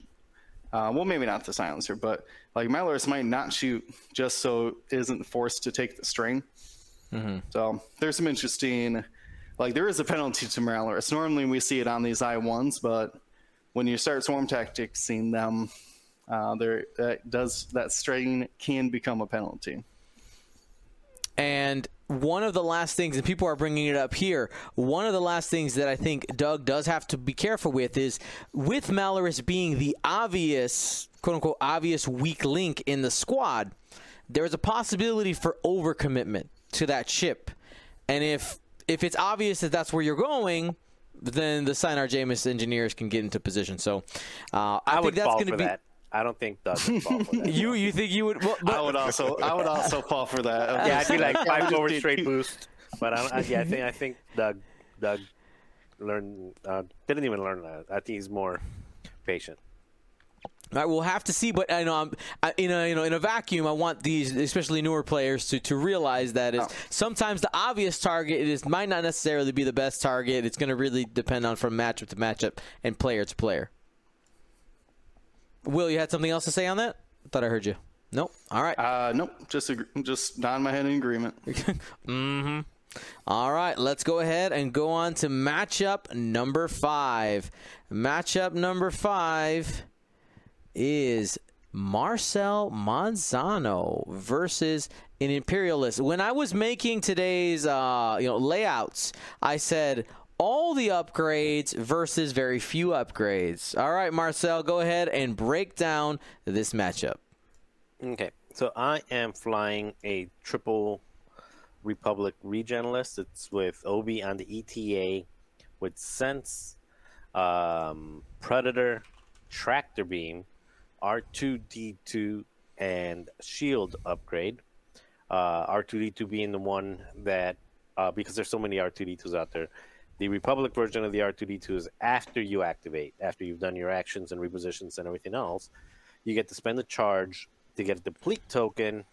S3: Uh, well, maybe not the silencer, but like Malarus might not shoot just so isn't forced to take the strain. So there's some interesting, like there is a penalty to Malarus. Normally we see it on these I ones, but when you start swarm tacticsing them, uh, there that does that strain can become a penalty.
S1: And one of the last things, and people are bringing it up here, one of the last things that I think Doug does have to be careful with is with Malarus being the obvious, quote unquote, obvious weak link in the squad, there's a possibility for overcommitment to that ship. And if if it's obvious that that's where you're going, then the Sienar Jaemus engineers can get into position. So uh, I,
S2: I,
S1: think
S2: would
S1: that's
S2: fall
S1: going to be.
S2: that. I don't think Doug would fall for that. [LAUGHS]
S1: You you think you would? Well, but,
S3: I would also I would also fall for that. [LAUGHS]
S2: yeah, I'd be like [LAUGHS] five
S3: just
S2: forward
S3: did-
S2: straight boost. But I, don't, I, yeah, I think I think Doug Doug learned uh, didn't even learn that. I think he's more patient.
S1: All right, we'll have to see, but I know I'm I, in a you know in a vacuum. I want these, especially newer players, to, to realize that is sometimes the obvious target it is might not necessarily be the best target. It's going to really depend on from matchup to matchup and player to player. Will you had something else to say on that? I thought I heard you. Nope. All right.
S3: Uh, nope, just ag- just nodding my head in agreement. [LAUGHS] Mm-hmm.
S1: All right, let's go ahead and go on to matchup number five. Matchup number five is Marcel Manzano versus an Imperialist. When I was making today's uh, you know layouts, I said all the upgrades versus very few upgrades. All right, Marcel, go ahead and break down this matchup.
S2: Okay, so I am flying a triple Republic regen list. It's with Obi on the ETA, with Sense, um, Predator, Tractor Beam, R2D2, and Shield upgrade. Uh, R2D2 being the one that, uh, because there's so many R2D2s out there, the Republic version of the R2D2 is after you activate, after you've done your actions and repositions and everything else. You get to spend the charge to get a deplete token,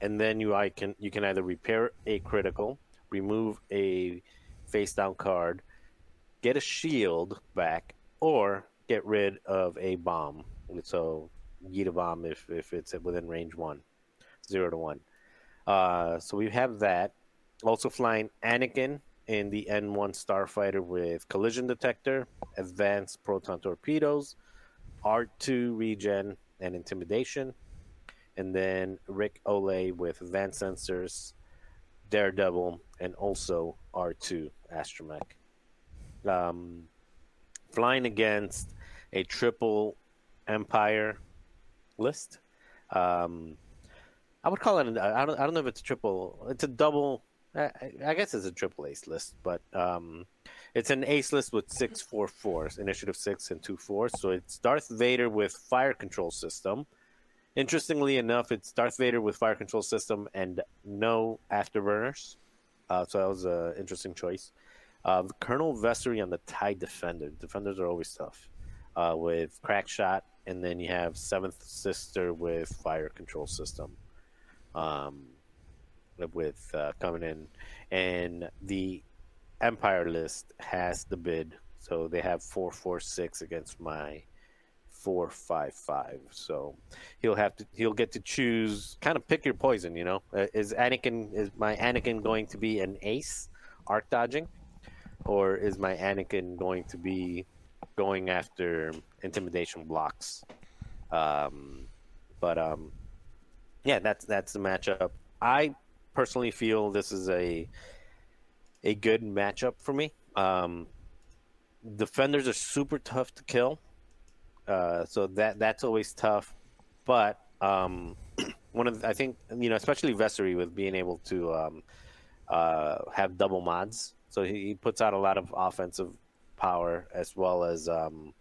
S2: and then you I can you can either repair a critical, remove a face down card, get a shield back, or get rid of a bomb. So yeet a bomb if if it's within range one, zero to one. Uh, so we have that. Also flying Anakin in the N1 Starfighter with collision detector, advanced proton torpedoes, R2 regen and intimidation, and then Ric Olié with advanced sensors, Daredevil, and also R2 Astromech. Um, flying against a triple Empire list. Um, I would call it. A, I don't. I don't know if it's triple. It's a double. I, I guess it's a triple ace list, but um, it's an ace list with six four fours, initiative six and two fours. So it's Darth Vader with fire control system. Interestingly enough, it's Darth Vader with fire control system and no afterburners. Uh, so that was an interesting choice. Uh, Colonel Vessery on the TIE Defender. Defenders are always tough. Uh, with crack shot, and then you have Seventh Sister with fire control system. Um, with uh, coming in, and the Empire list has the bid, so they have four four six against my four five five. So he'll have to he'll get to choose, kind of pick your poison. You know, uh, is Anakin is my Anakin going to be an ace, arc dodging, or is my Anakin going to be going after intimidation blocks? Um, but um, yeah, that's that's the matchup. I personally feel this is a a good matchup for me. Um, defenders are super tough to kill, uh, so that that's always tough. But um, [CLEARS THROAT] one of the, I think you know, especially Vessery with being able to um, uh, have double mods, so he, he puts out a lot of offensive power as well as um,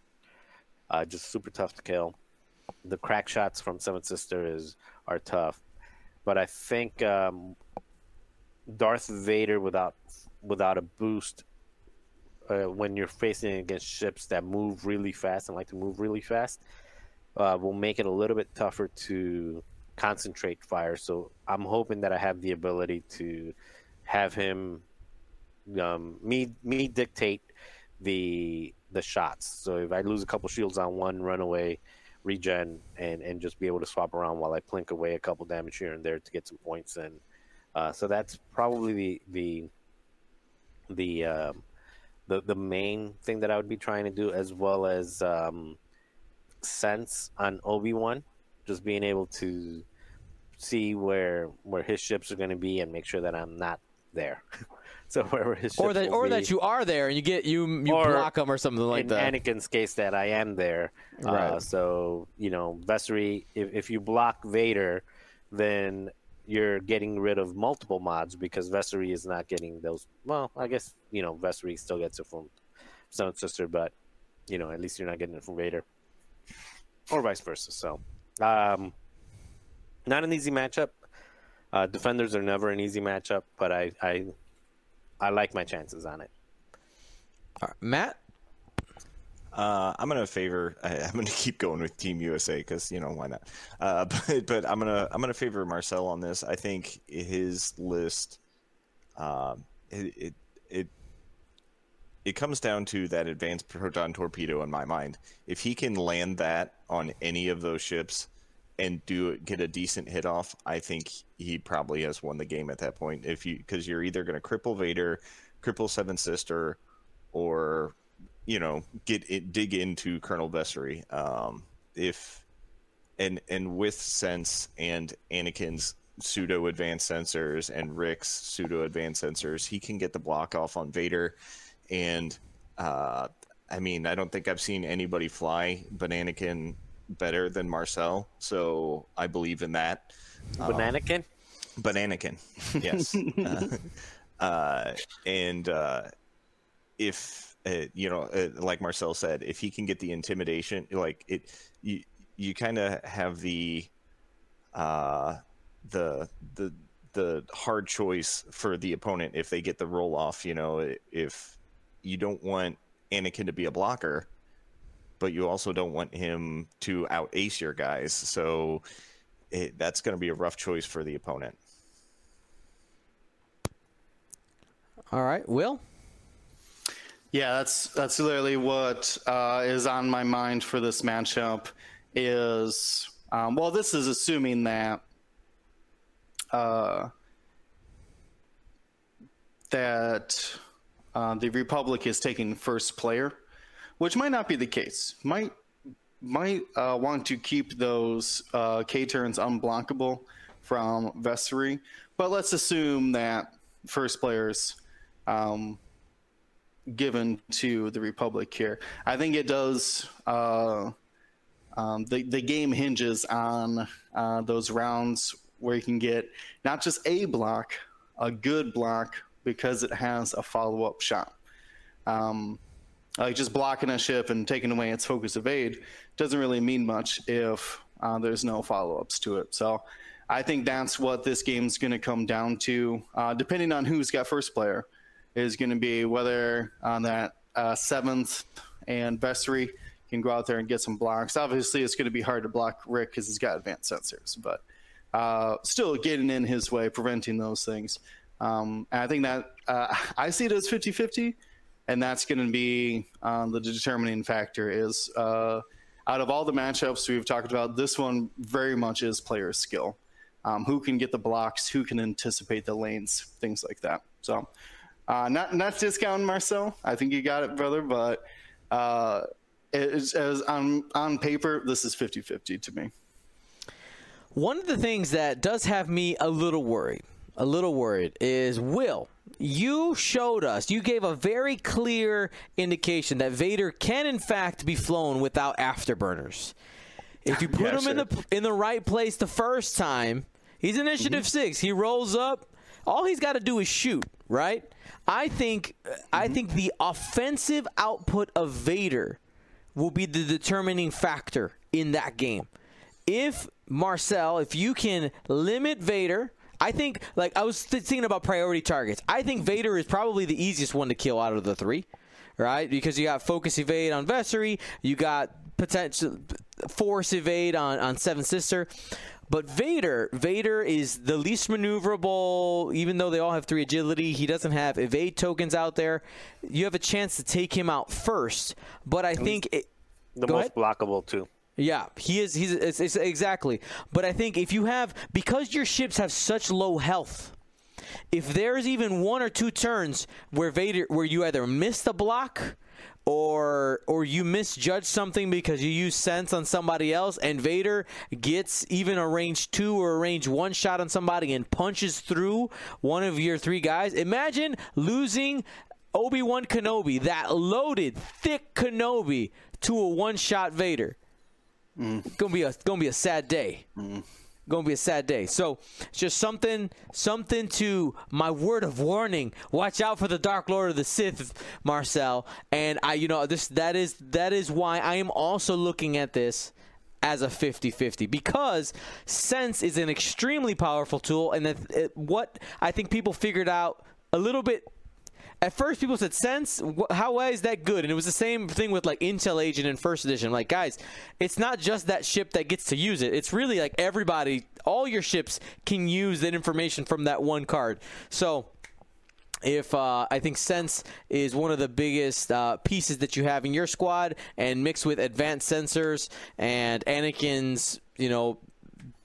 S2: uh, just super tough to kill. The crack shots from Seven Sister is are tough, but I think um, Darth Vader without without a boost uh, when you're facing against ships that move really fast and like to move really fast uh, will make it a little bit tougher to concentrate fire. So I'm hoping that I have the ability to have him um, me me dictate the the shots. So if I lose a couple shields on one, run away, regen, and and just be able to swap around while I plink away a couple damage here and there to get some points in. Uh, so that's probably the the the um, the the main thing that I would be trying to do, as well as um, sense on Obi Wan, just being able to see where where his ships are going to be and make sure that I'm not there. [LAUGHS] [LAUGHS] so wherever his
S1: or that or
S2: be,
S1: that you are there and you get you you
S2: Or
S1: block them or something like
S2: in
S1: that.
S2: Anakin's case that I am there. Uh, so you know, Vessery, if if you block Vader, then you're getting rid of multiple mods because Vessery is not getting those. Well, I guess you know Vessery still gets it from Stone Sister, but you know at least you're not getting it from Vader, or vice versa. So, um, not an easy matchup. Uh, defenders are never an easy matchup, but I I I like my chances on it.
S1: All right, Matt,
S4: Uh, I'm gonna favor. I, [LAUGHS] I'm gonna keep going with Team USA because you know why not. Uh, [LAUGHS] but but I'm gonna I'm gonna favor Marcel on this. I think his list, um, it, it it it comes down to that advanced proton torpedo in my mind. If he can land that on any of those ships and do get a decent hit off, I think he probably has won the game at that point. If you because you're either gonna cripple Vader, cripple Seven Sister, or you know get it dig into Colonel Vessery. Um, if and and with sense and Anakin's pseudo advanced sensors and Ric's pseudo advanced sensors, he can get the block off on Vader. And uh, I mean, I don't think I've seen anybody fly Bananakin better than Marcel, so I believe in that.
S2: Bananakin.
S4: Bananakin, yes. [LAUGHS] uh, uh, and uh, if uh, you know, uh, like Marcel said, if he can get the intimidation, like it, you you kind of have the uh, the the the hard choice for the opponent if they get the roll off. You know, if you don't want Anakin to be a blocker, but you also don't want him to out ace your guys, so. It, that's going to be a rough choice for the opponent.
S1: all right, Will.
S3: Yeah, that's that's literally what uh, is on my mind for this matchup. Is um, well, this is assuming that uh, that uh, the Republic is taking first player, which might not be the case. Might might uh, want to keep those uh, K turns unblockable from Vessery, but let's assume that first players. Um, given to the Republic here. I think it does. Uh, um, the the game hinges on uh, those rounds where you can get not just a block, a good block because it has a follow up shot. Um, like just blocking a ship and taking away its focus evade doesn't really mean much if uh, there's no follow ups to it. So. I think that's what this game's going to come down to, uh, depending on who's got first player is going to be whether on that uh, seventh and Vessery can go out there and get some blocks. Obviously, it's going to be hard to block Ric because he's got advanced sensors, but uh, still getting in his way, preventing those things. Um, I think that uh, I see it as 50 50, and that's going to be um, the determining factor. Is uh, out of all the matchups we've talked about, this one very much is player skill. Um, who can get the blocks? Who can anticipate the lanes? Things like that. So, uh, not not discounting Marcel. I think you got it, brother. But uh, it's, as on on paper, this is 50-50 to me.
S1: One of the things that does have me a little worried, a little worried, is Will. You showed us, you gave a very clear indication that Vader can, in fact, be flown without afterburners. If you put
S3: Yeah,
S1: him in the in the right place the first time, he's initiative
S3: Mm-hmm.
S1: six. He rolls up. All he's got to do is shoot, right? I think I
S3: Mm-hmm.
S1: think the offensive output of Vader will be the determining factor in that game. If Marcel, if you can limit Vader, I think like I was th- thinking about priority targets. I think Vader is probably the easiest one to kill out of the three, right? Because you got focus evade on Vessery, you got potential force evade on on Seven Sister. But Vader, Vader is the least maneuverable. Even though they all have three agility, he doesn't have evade tokens out there. You have a chance to take him out first. But I think it,
S2: The most
S1: ahead.
S2: blockable too.
S1: Yeah, he is. He's it's, it's, exactly. But I think if you have because your ships have such low health, if there's even one or two turns where Vader, where you either miss the block or or you misjudge something because you use sense on somebody else and Vader gets even a range 2 or a range 1 shot on somebody and punches through one of your three guys imagine losing Obi-Wan Kenobi that loaded thick Kenobi to a one-shot Vader mm. gonna be a gonna be a sad day mm to be a sad day. So it's just something, something to my word of warning. Watch out for the Dark Lord of the Sith, Marcel. And I, you know, this that is that is why I am also looking at this as a 50-50 because sense is an extremely powerful tool and it, what I think people figured out a little bit at first people said sense? How is that good? And it was the same thing with like intel agent in first edition. Like guys it's not just that ship that gets to use it. It's really like everybody all your ships can use that information from that one card. So if uh, I think Sense is one of the biggest uh, pieces that you have in your squad, and mixed with advanced sensors and Anakin's, you know,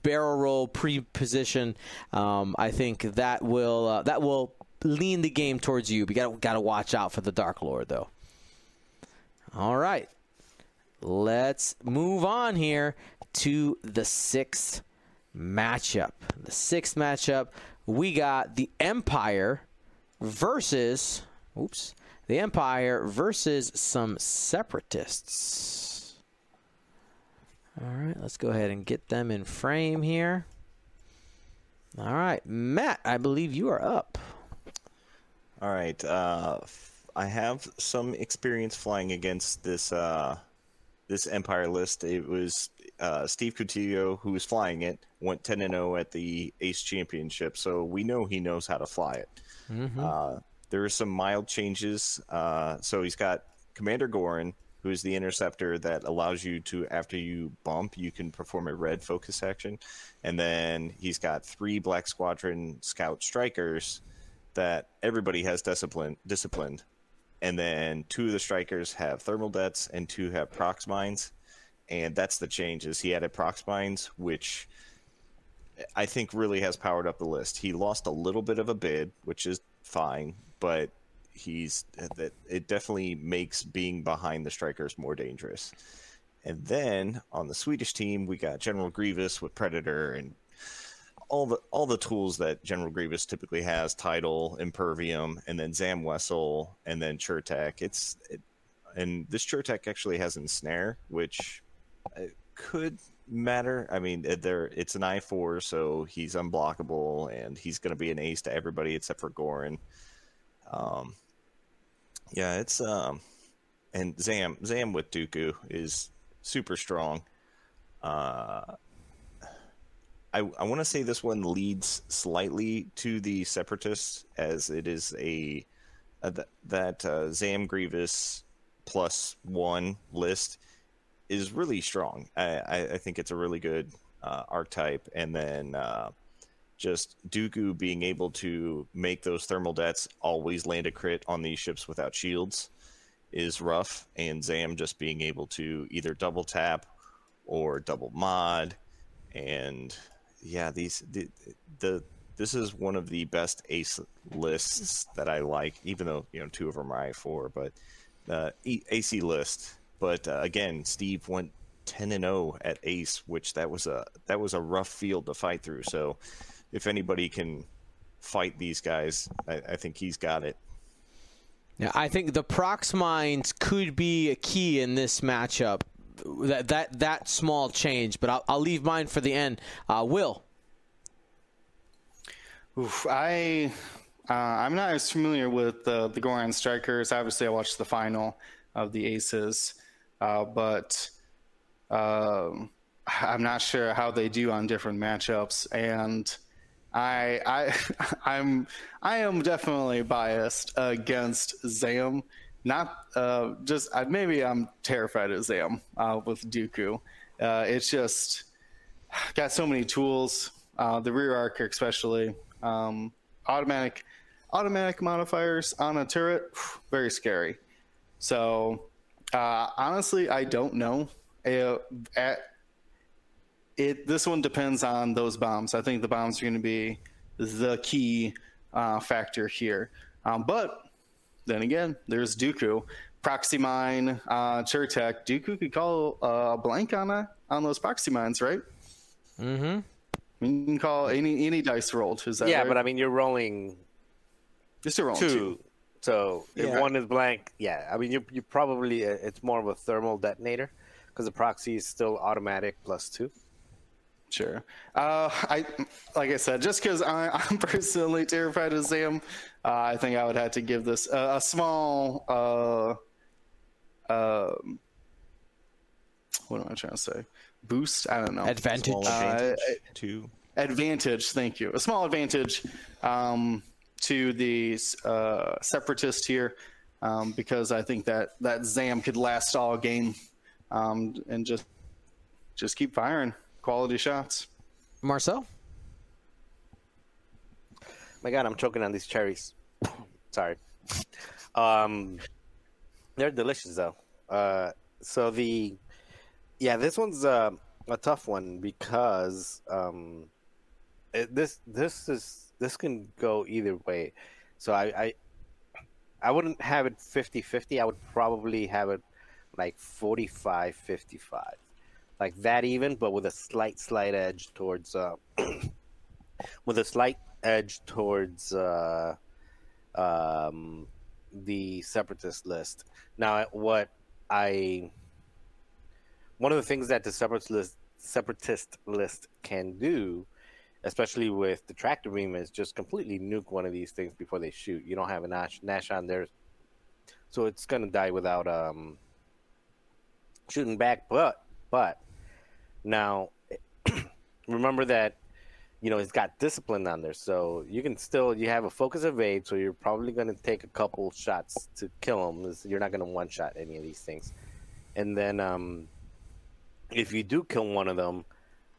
S1: barrel roll pre-position, um, I think that will uh, that will lean the game towards you. But you got to watch out for the Dark Lord, though. All right. Let's move on here to the sixth matchup. The sixth matchup, we got the Empire versus, oops, the Empire versus some separatists. All right, let's go ahead and get them in frame here. All right, Matt, I believe you are up.
S4: All right. Uh, I have some experience flying against this uh, this Empire list. It was uh, Steve Coutillo who was flying it. Went ten and zero oh at the Ace Championship, so we know he knows how to fly it. Mm-hmm. Uh, there are some mild changes. Uh, so he's got Commander Goran, who is the interceptor that allows you to, after you bump, you can perform a red focus action. And then he's got three Black Squadron Scout Strikers that everybody has discipline disciplined, and then two of the strikers have thermal dets and two have prox mines, and that's the changes. He added prox mines, which I think really has powered up the list. He lost a little bit of a bid, which is fine, but he's that it definitely makes being behind the strikers more dangerous. And then on the Swedish team, we got General Grievous with Predator and all the all the tools that General Grievous typically has: title, impervium, and then Zam Wesell, and then Chertek. It's it, and this Chertek actually has ensnare, which uh, could matter. I mean, there it's an I four, so he's unblockable, and he's going to be an ace to everybody except for Goran. Um, yeah, it's um, and Zam Zam with Dooku is super strong. Uh, I, I want to say this one leads slightly to the separatists as it is a, a th- that uh, Zam Grievous plus one list is really strong. I, I, think it's a really good uh, archetype, and then uh, just Dooku being able to make those thermal dets always land a crit on these ships without shields is rough, and Zam just being able to either double tap or double mod and yeah, these the, the this is one of the best ace lists that I like, even though you know two of them are I four, but uh, AC list. But uh, again, Steve went ten and zero oh at ace, which that was a that was a rough field to fight through. So if anybody can fight these guys, I, I think he's got it.
S1: Yeah, I think the prox mines could be a key in this matchup that that that small change, but I'll, I'll leave mine for the end. Uh, Will.
S3: Oof, I uh, I'm not as familiar with the the Goran strikers. Obviously, I watched the final of the Aces, uh, but um, I'm not sure how they do on different matchups. And I I [LAUGHS] I'm I am definitely biased against Zam not uh, just uh, maybe I'm terrified of Zam uh, with Dooku. Uh, it's just got so many tools. Uh, the rear arc, especially um, automatic automatic modifiers on a turret, [SIGHS] very scary. So uh, honestly, I don't know. at it, this one depends on those bombs. I think the bombs are going to be the key uh, factor here. Um, but then again, there's Dooku, Proxy Mine, uh, Chertek. Dooku could call uh, a blank on a, on those Proxy Mines, right?
S1: Mm-hmm.
S3: You can call any any dice rolled. Is that
S2: yeah,
S3: right?
S2: but I mean, you're rolling
S3: just a roll
S2: two.
S3: two.
S2: So if
S3: Yeah.
S2: one is blank, yeah, I mean, you you probably uh, it's more of a thermal detonator because the proxy is still automatic plus two.
S3: Sure. Uh, I like I said, just because [LAUGHS] I'm personally terrified of Zam, uh, I think I would have to give this a, a small. Uh, um, what am I trying to say? Boost? I don't know.
S1: Advantage.
S4: Small
S3: Uh,
S4: advantage to
S3: advantage. Thank you. A small advantage um, to the uh, separatist here, um, because I think that that Zam could last all game, um, and just just keep firing quality shots.
S1: Marcel?
S2: My God, I'm choking on these cherries. [COUGHS] Sorry. Um, they're delicious though. Uh, so the yeah, this one's uh, a tough one because um, it, this this is this can go either way. So I I, I wouldn't have it 50-50. I would probably have it like 45-55. Like that even, but with a slight slight edge towards uh, [CLEARS THROAT] with a slight edge towards uh, um, the separatist list. Now, what I one of the things that the separatist list, separatist list can do, especially with the tractor beam, is just completely nuke one of these things before they shoot. You don't have a Nash, Nash on there, so it's gonna die without um, shooting back. But but now [CLEARS THROAT] remember that you know it's got discipline on there, so you can still you have a focus evade, so you're probably going to take a couple shots to kill them. You're not going to one shot any of these things, and then um, if you do kill one of them,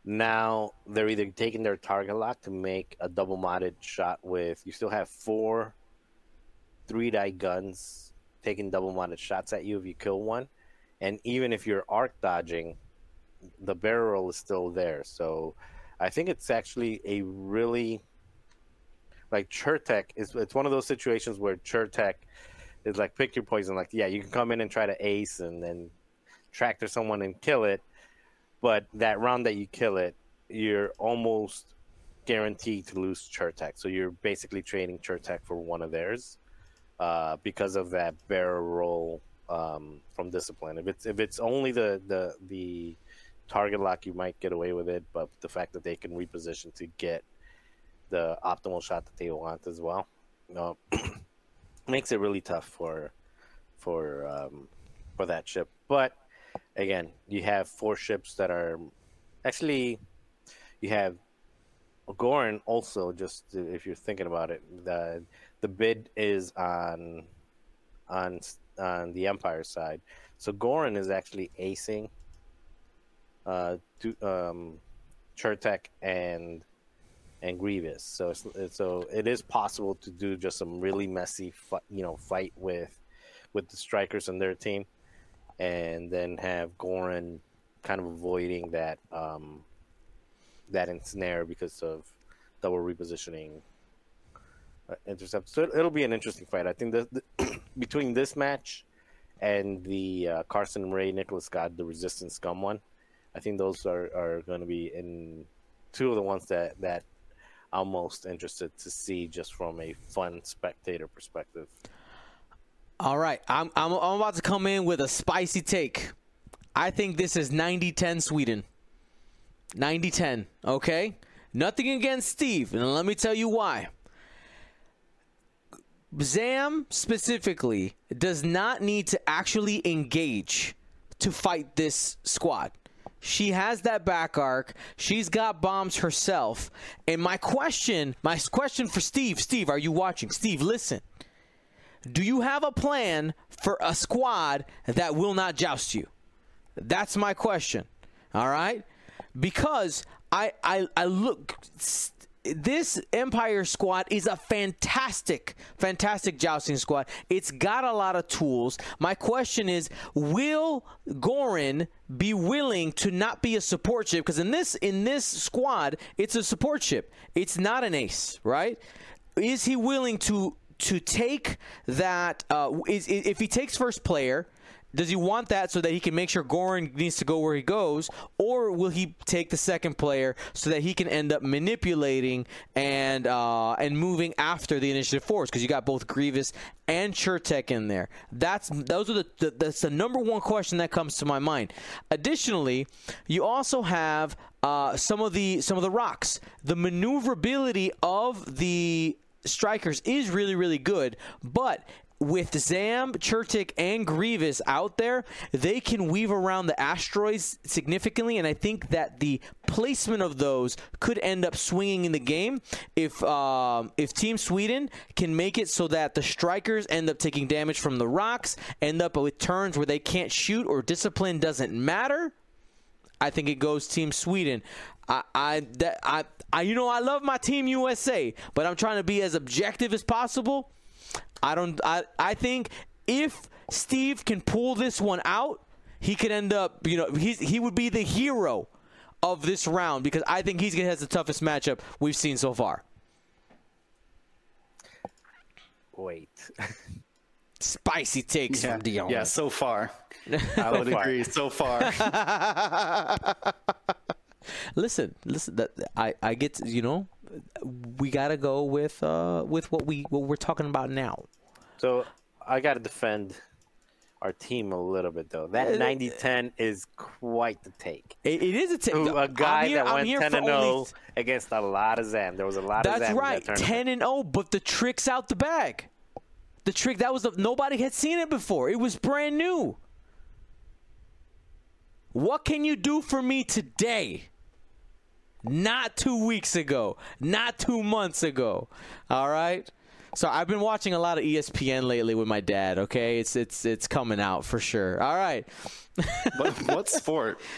S2: now they're either taking their target lock to make a double modded shot with. You still have four three die guns taking double modded shots at you if you kill one, and even if you're arc dodging, the barrel is still there. So I think it's actually a really like Chertek is it's one of those situations where Chertek is like pick your poison. Like yeah, you can come in and try to ace and then tractor someone and kill it, but that round that you kill it, you're almost guaranteed to lose Chertek. So you're basically trading Chertek for one of theirs uh, because of that barrel roll um, from discipline. If it's if it's only the the the target lock, you might get away with it, but the fact that they can reposition to get the optimal shot that they want as well, uh, [CLEARS THROAT] makes it really tough for for um, for that ship. But again, you have four ships that are actually you have Goran also. Just if you're thinking about it, the the bid is on on on the Empire side, so Goran is actually acing uh, um, Chertek and and Grievous. So so it is possible to do just some really messy, you know, fight with with the strikers and their team, and then have Goran kind of avoiding that um, that ensnare because of double repositioning uh, intercept. So it, it'll be an interesting fight. I think the, the [CLEARS THROAT] between this match and the uh, Carson Ray Nicholas Scott the Resistance Scum one. I think those are, are going to be in two of the ones that, that I'm most interested to see just from a fun spectator perspective.
S1: All right, I'm, I'm I'm about to come in with a spicy take. I think this is 90-10 Sweden. 90-10, okay? Nothing against Steve, and let me tell you why. Zam specifically does not need to actually engage to fight this squad. She has that back arc. She's got bombs herself. And my question, my question for Steve, Steve, are you watching? Steve, listen. Do you have a plan for a squad that will not joust you? That's my question. All right? Because I I I look this Empire squad is a fantastic, fantastic jousting squad. It's got a lot of tools. My question is, will Goran be willing to not be a support ship? Because in this in this squad, it's a support ship. It's not an ace, right? is he willing to to take that? Uh, is, if he takes first player, does he want that so that he can make sure Goran needs to go where he goes, or will he take the second player so that he can end up manipulating and uh, and moving after the initiative force? Because you got both Grievous and Chertek in there. That's those are the, the that's the number one question that comes to my mind. Additionally, you also have uh, some of the some of the rocks. The maneuverability of the strikers is really really good, but with Zam, Chertek, and Grievous out there, they can weave around the asteroids significantly, and I think that the placement of those could end up swinging in the game if um, if Team Sweden can make it so that the strikers end up taking damage from the rocks, end up with turns where they can't shoot or discipline doesn't matter. I think it goes Team Sweden. I, I, that, I, I, you know, I love my Team USA, but I'm trying to be as objective as possible. I don't. I, I think if Steve can pull this one out, he could end up. You know, he's he would be the hero of this round because I think he's gonna has the toughest matchup we've seen so far.
S2: Wait. [LAUGHS]
S1: Spicy takes
S3: Yeah,
S1: from Dion.
S3: yeah, so far. [LAUGHS] I would agree. So far, [LAUGHS]
S1: Listen, listen. That I I get. To, you know, we gotta go with uh with what we what we're talking about now.
S2: So I got to defend our team a little bit though.
S1: Uh,
S2: That 90-10 is quite the take.
S1: It, it is a
S2: take. a guy
S1: here,
S2: that
S1: I'm
S2: went 10
S1: for
S2: and
S1: only
S2: 0 against a lot of Zam. There was a lot of
S1: That's right,
S2: in that
S1: ten and zero. But the trick's out the bag. The trick that was the, nobody had seen it before. It was brand new. What can you do for me today? Not two weeks ago. Not two months ago. All right. So I've been watching a lot of ESPN lately with my dad. Okay, it's it's it's coming out for sure. All right.
S3: what, what sport? [LAUGHS]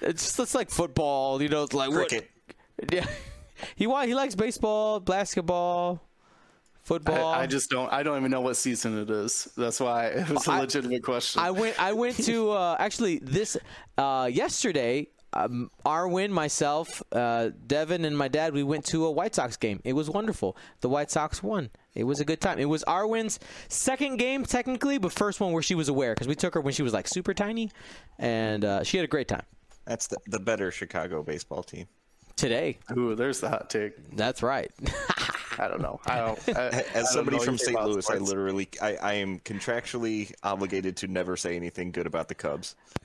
S1: It's just it's like football. You know, it's like what-
S4: Cricket. [LAUGHS]
S1: yeah. He he likes baseball, basketball, football.
S3: I, I just don't. I don't even know what season it is. That's why it was a
S1: I-
S3: legitimate question.
S1: I went. I went to uh, actually this uh, yesterday. Um, Arwin, myself, uh, Devin, and my dad. We went to a White Sox game. It was wonderful. The White Sox won. It was a good time. It was Arwin's second game technically, but first one where she was aware because we took her when she was like super tiny, and uh, she had a great time.
S4: That's the, the better Chicago baseball team.
S1: Today,
S3: Ooh, there's the hot take.
S1: that's right. [LAUGHS]
S3: I don't know. I don't. I, I don't
S4: As somebody
S3: know
S4: from St.
S3: about
S4: Louis, I literally, I, I am contractually obligated to never say anything good about the Cubs. [LAUGHS]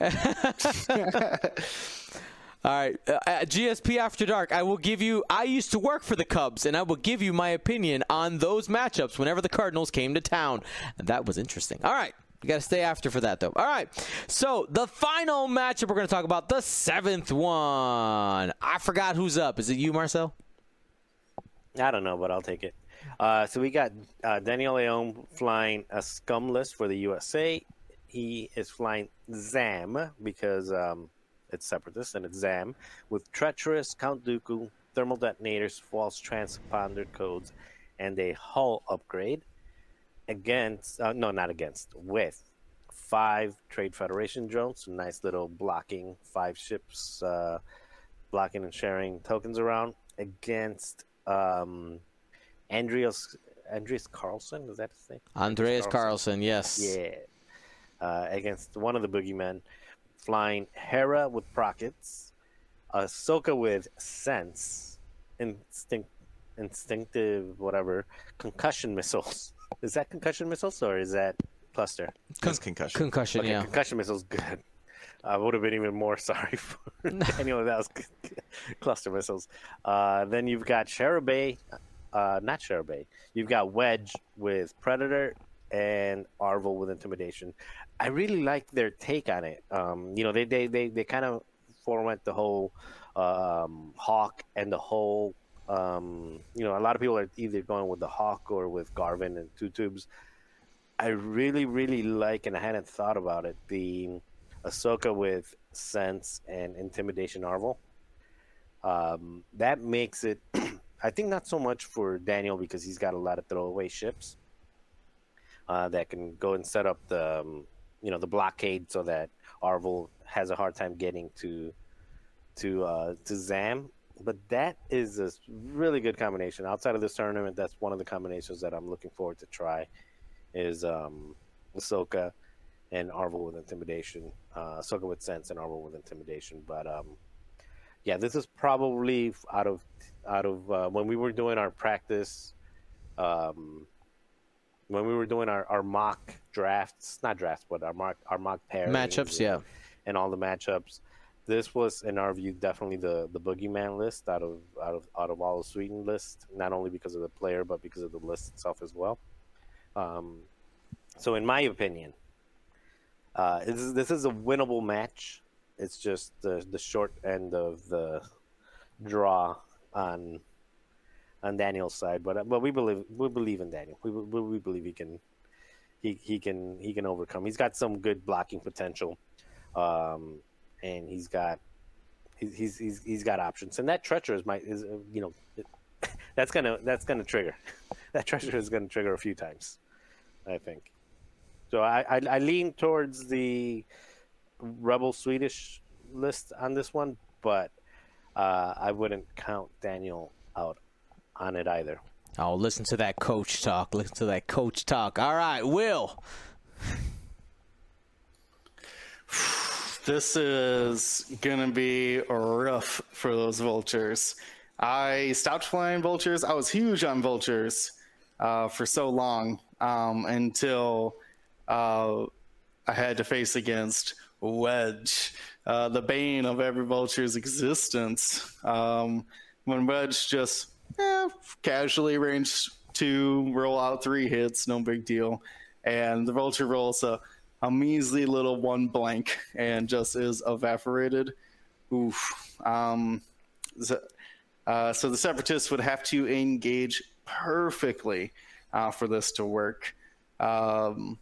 S1: All right, uh, GSP After Dark, I will give you. I used to work for the Cubs, and I will give you my opinion on those matchups whenever the Cardinals came to town. That was interesting. All right. You got to stay after for that, though. All right. So, the final matchup we're going to talk about, the seventh one. I forgot who's up. Is it you, Marcel?
S2: I don't know, but I'll take it. Uh, so we got uh, Daniel Leon flying a scumless for the USA. He is flying Zam because um, it's separatist and it's Zam with treacherous Count Dooku, thermal detonators, false transponder codes, and a hull upgrade. Against, uh, no, not against, with five Trade Federation drones, nice little blocking, five ships uh, blocking and sharing tokens around against um, Andreas Andreas Carlson. Is that his name?
S1: Andreas
S2: Carlson.
S1: Carlson, yes.
S2: Yeah. Uh, against one of the boogeymen, flying Hera with rockets, Ahsoka with sense, instinct, instinctive, whatever, concussion missiles. [LAUGHS] Is that concussion missiles or is that cluster?
S4: That's concussion.
S1: Concussion,
S2: Okay,
S1: yeah.
S2: concussion missiles, good. I would have been even more [LAUGHS] sorry for [LAUGHS] if that was [LAUGHS] cluster missiles. Uh, then you've got Shara Bey, uh, not Shara Bey. You've got Wedge with Predator and Arvel with Intimidation. I really like their take on it. Um, you know, they they they, they kind of format the whole um, Hawk and the whole. Um, you know, a lot of people are either going with the Hawk or with Garven and two tubes. I really, really like, and I hadn't thought about it, the Ahsoka with sense and intimidation Arvel. Um, that makes it, [CLEARS THROAT] I think, not so much for Daniel because he's got a lot of throwaway ships uh, that can go and set up the, um, you know, the blockade so that Arvel has a hard time getting to to uh, to Zam. but that is a really good combination. Outside of this tournament, that's one of the combinations that I'm looking forward to try. Is um, Ahsoka and Arvel with intimidation, uh, Ahsoka with sense and Arvel with intimidation. But um, yeah, this is probably out of out of uh, when we were doing our practice, um, when we were doing our, our mock drafts, not drafts, but our mock our mock pairings
S1: Matchups,
S2: and-
S1: yeah.
S2: and all the matchups. This was, in our view, definitely the the boogeyman list out of out of out of all the Sweden list. Not only because of the player, but because of the list itself as well. Um, so, in my opinion, uh, this is, this is a winnable match. It's just the the short end of the draw on on Daniel's side, but but we believe we believe in Daniel. We we, we believe he can he he can he can overcome. He's got some good blocking potential, um, and he's got he's he's he's, got options. And that treacher is my is you know [LAUGHS] that's gonna that's gonna trigger [LAUGHS] that treacher is gonna trigger a few times, I think. So I I, I lean towards the rebel Swedish list on this one, but uh, I wouldn't count Daniel out on it either.
S1: Oh, listen to that coach talk. Listen to that coach talk. All right, Will.
S3: This is gonna be rough for those vultures. I stopped playing vultures. I was huge on vultures uh, for so long um, until uh, I had to face against Wedge, uh, the bane of every vulture's existence. Um, when Wedge just eh, casually range two, roll out three hits, no big deal, and the vulture rolls a a measly little one blank and just is evaporated. Oof. Um, so, uh, so the separatists would have to engage perfectly uh, for this to work. Um,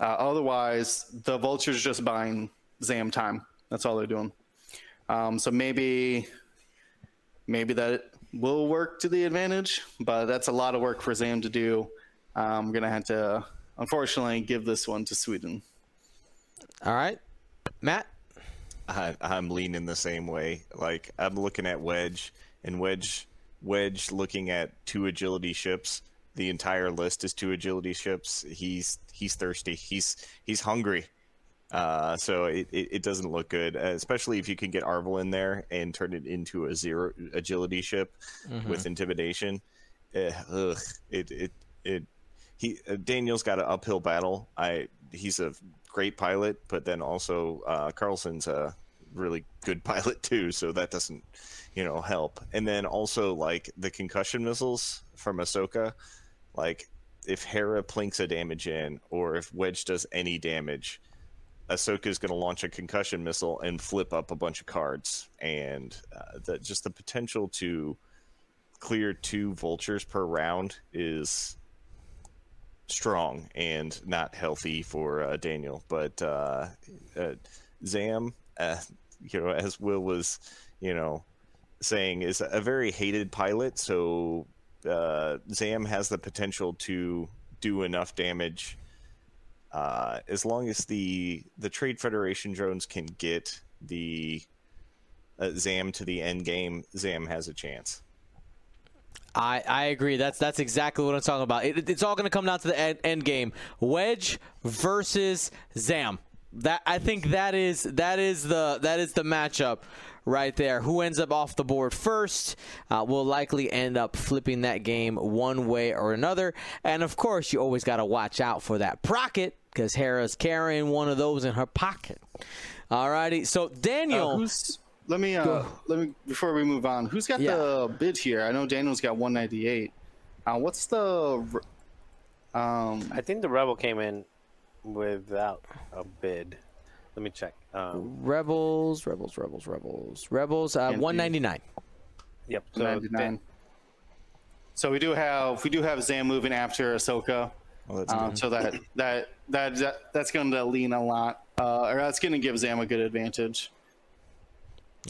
S3: uh, otherwise, the vulture's just buying Zam time. That's all they're doing. Um, so maybe, maybe that will work to the advantage, but that's a lot of work for Zam to do. I'm gonna have to, unfortunately, give this one to Sweden.
S1: All right, Matt.
S4: I, I'm leaning the same way. Like I'm looking at Wedge and Wedge, Wedge looking at two agility ships. The entire list is two agility ships. He's he's thirsty. He's he's hungry. Uh, so it, it, it doesn't look good, especially if you can get Arvel in there and turn it into a zero agility ship with intimidation. Eh, ugh, it it it he uh, Daniel's got an uphill battle. I he's a great pilot, but then also uh, Carlson's a really good [LAUGHS] pilot too, so that doesn't you know help. And then also like the concussion missiles from Ahsoka, like if Hera plinks a damage in, or if Wedge does any damage, Ahsoka is going to launch a concussion missile and flip up a bunch of cards, and uh, the, just the potential to clear two vultures per round is strong and not healthy for uh, Daniel. But uh, uh, Zam, uh, you know, as Will was, you know, saying, is a very hated pilot. So uh, Zam has the potential to do enough damage. Uh, as long as the the Trade Federation drones can get the uh, Zam to the end game, Zam has a chance.
S1: I, I agree. That's that's exactly what I'm talking about. It, it's all going to come down to the end, end game. Wedge versus Zam. That I think that is that is the that is the matchup right there. Who ends up off the board first uh, will likely end up flipping that game one way or another. And of course, you always got to watch out for that Procket because Hera's carrying one of those in her pocket. Alrighty, so Daniel.
S3: Uh, who's let me uh let me before we move on who's got
S1: Yeah.
S3: the bid here i know daniel's got 198 uh what's the um
S2: I think the Rebel came in without a bid. Let me check. Um,
S1: Rebels, Rebels, Rebels, Rebels, Rebels. Uh, 199.
S2: yep. So
S3: 99 so we do have we do have zam moving after ahsoka
S4: Well, that's
S3: um, so that, that that that that's going to lean a lot uh or that's going to give zam a good advantage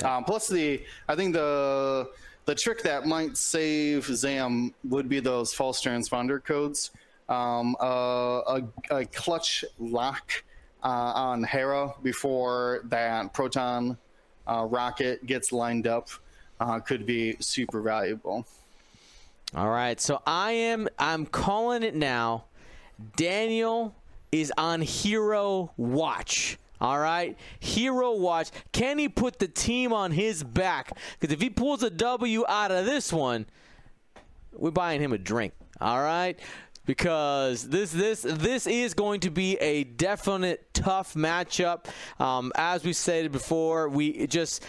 S3: um plus the i think the the trick that might save zam would be those false transponder codes um uh, a, a clutch lock uh, on hera before that proton uh, rocket gets lined up uh, could be super valuable.
S1: All right, so I am I'm calling it now. Daniel is on hero watch. All right, hero watch. Can he put the team on his back? Because if he pulls a W out of this one, we're buying him a drink. All right, because this this this is going to be a definite tough matchup. Um, as we stated before, we just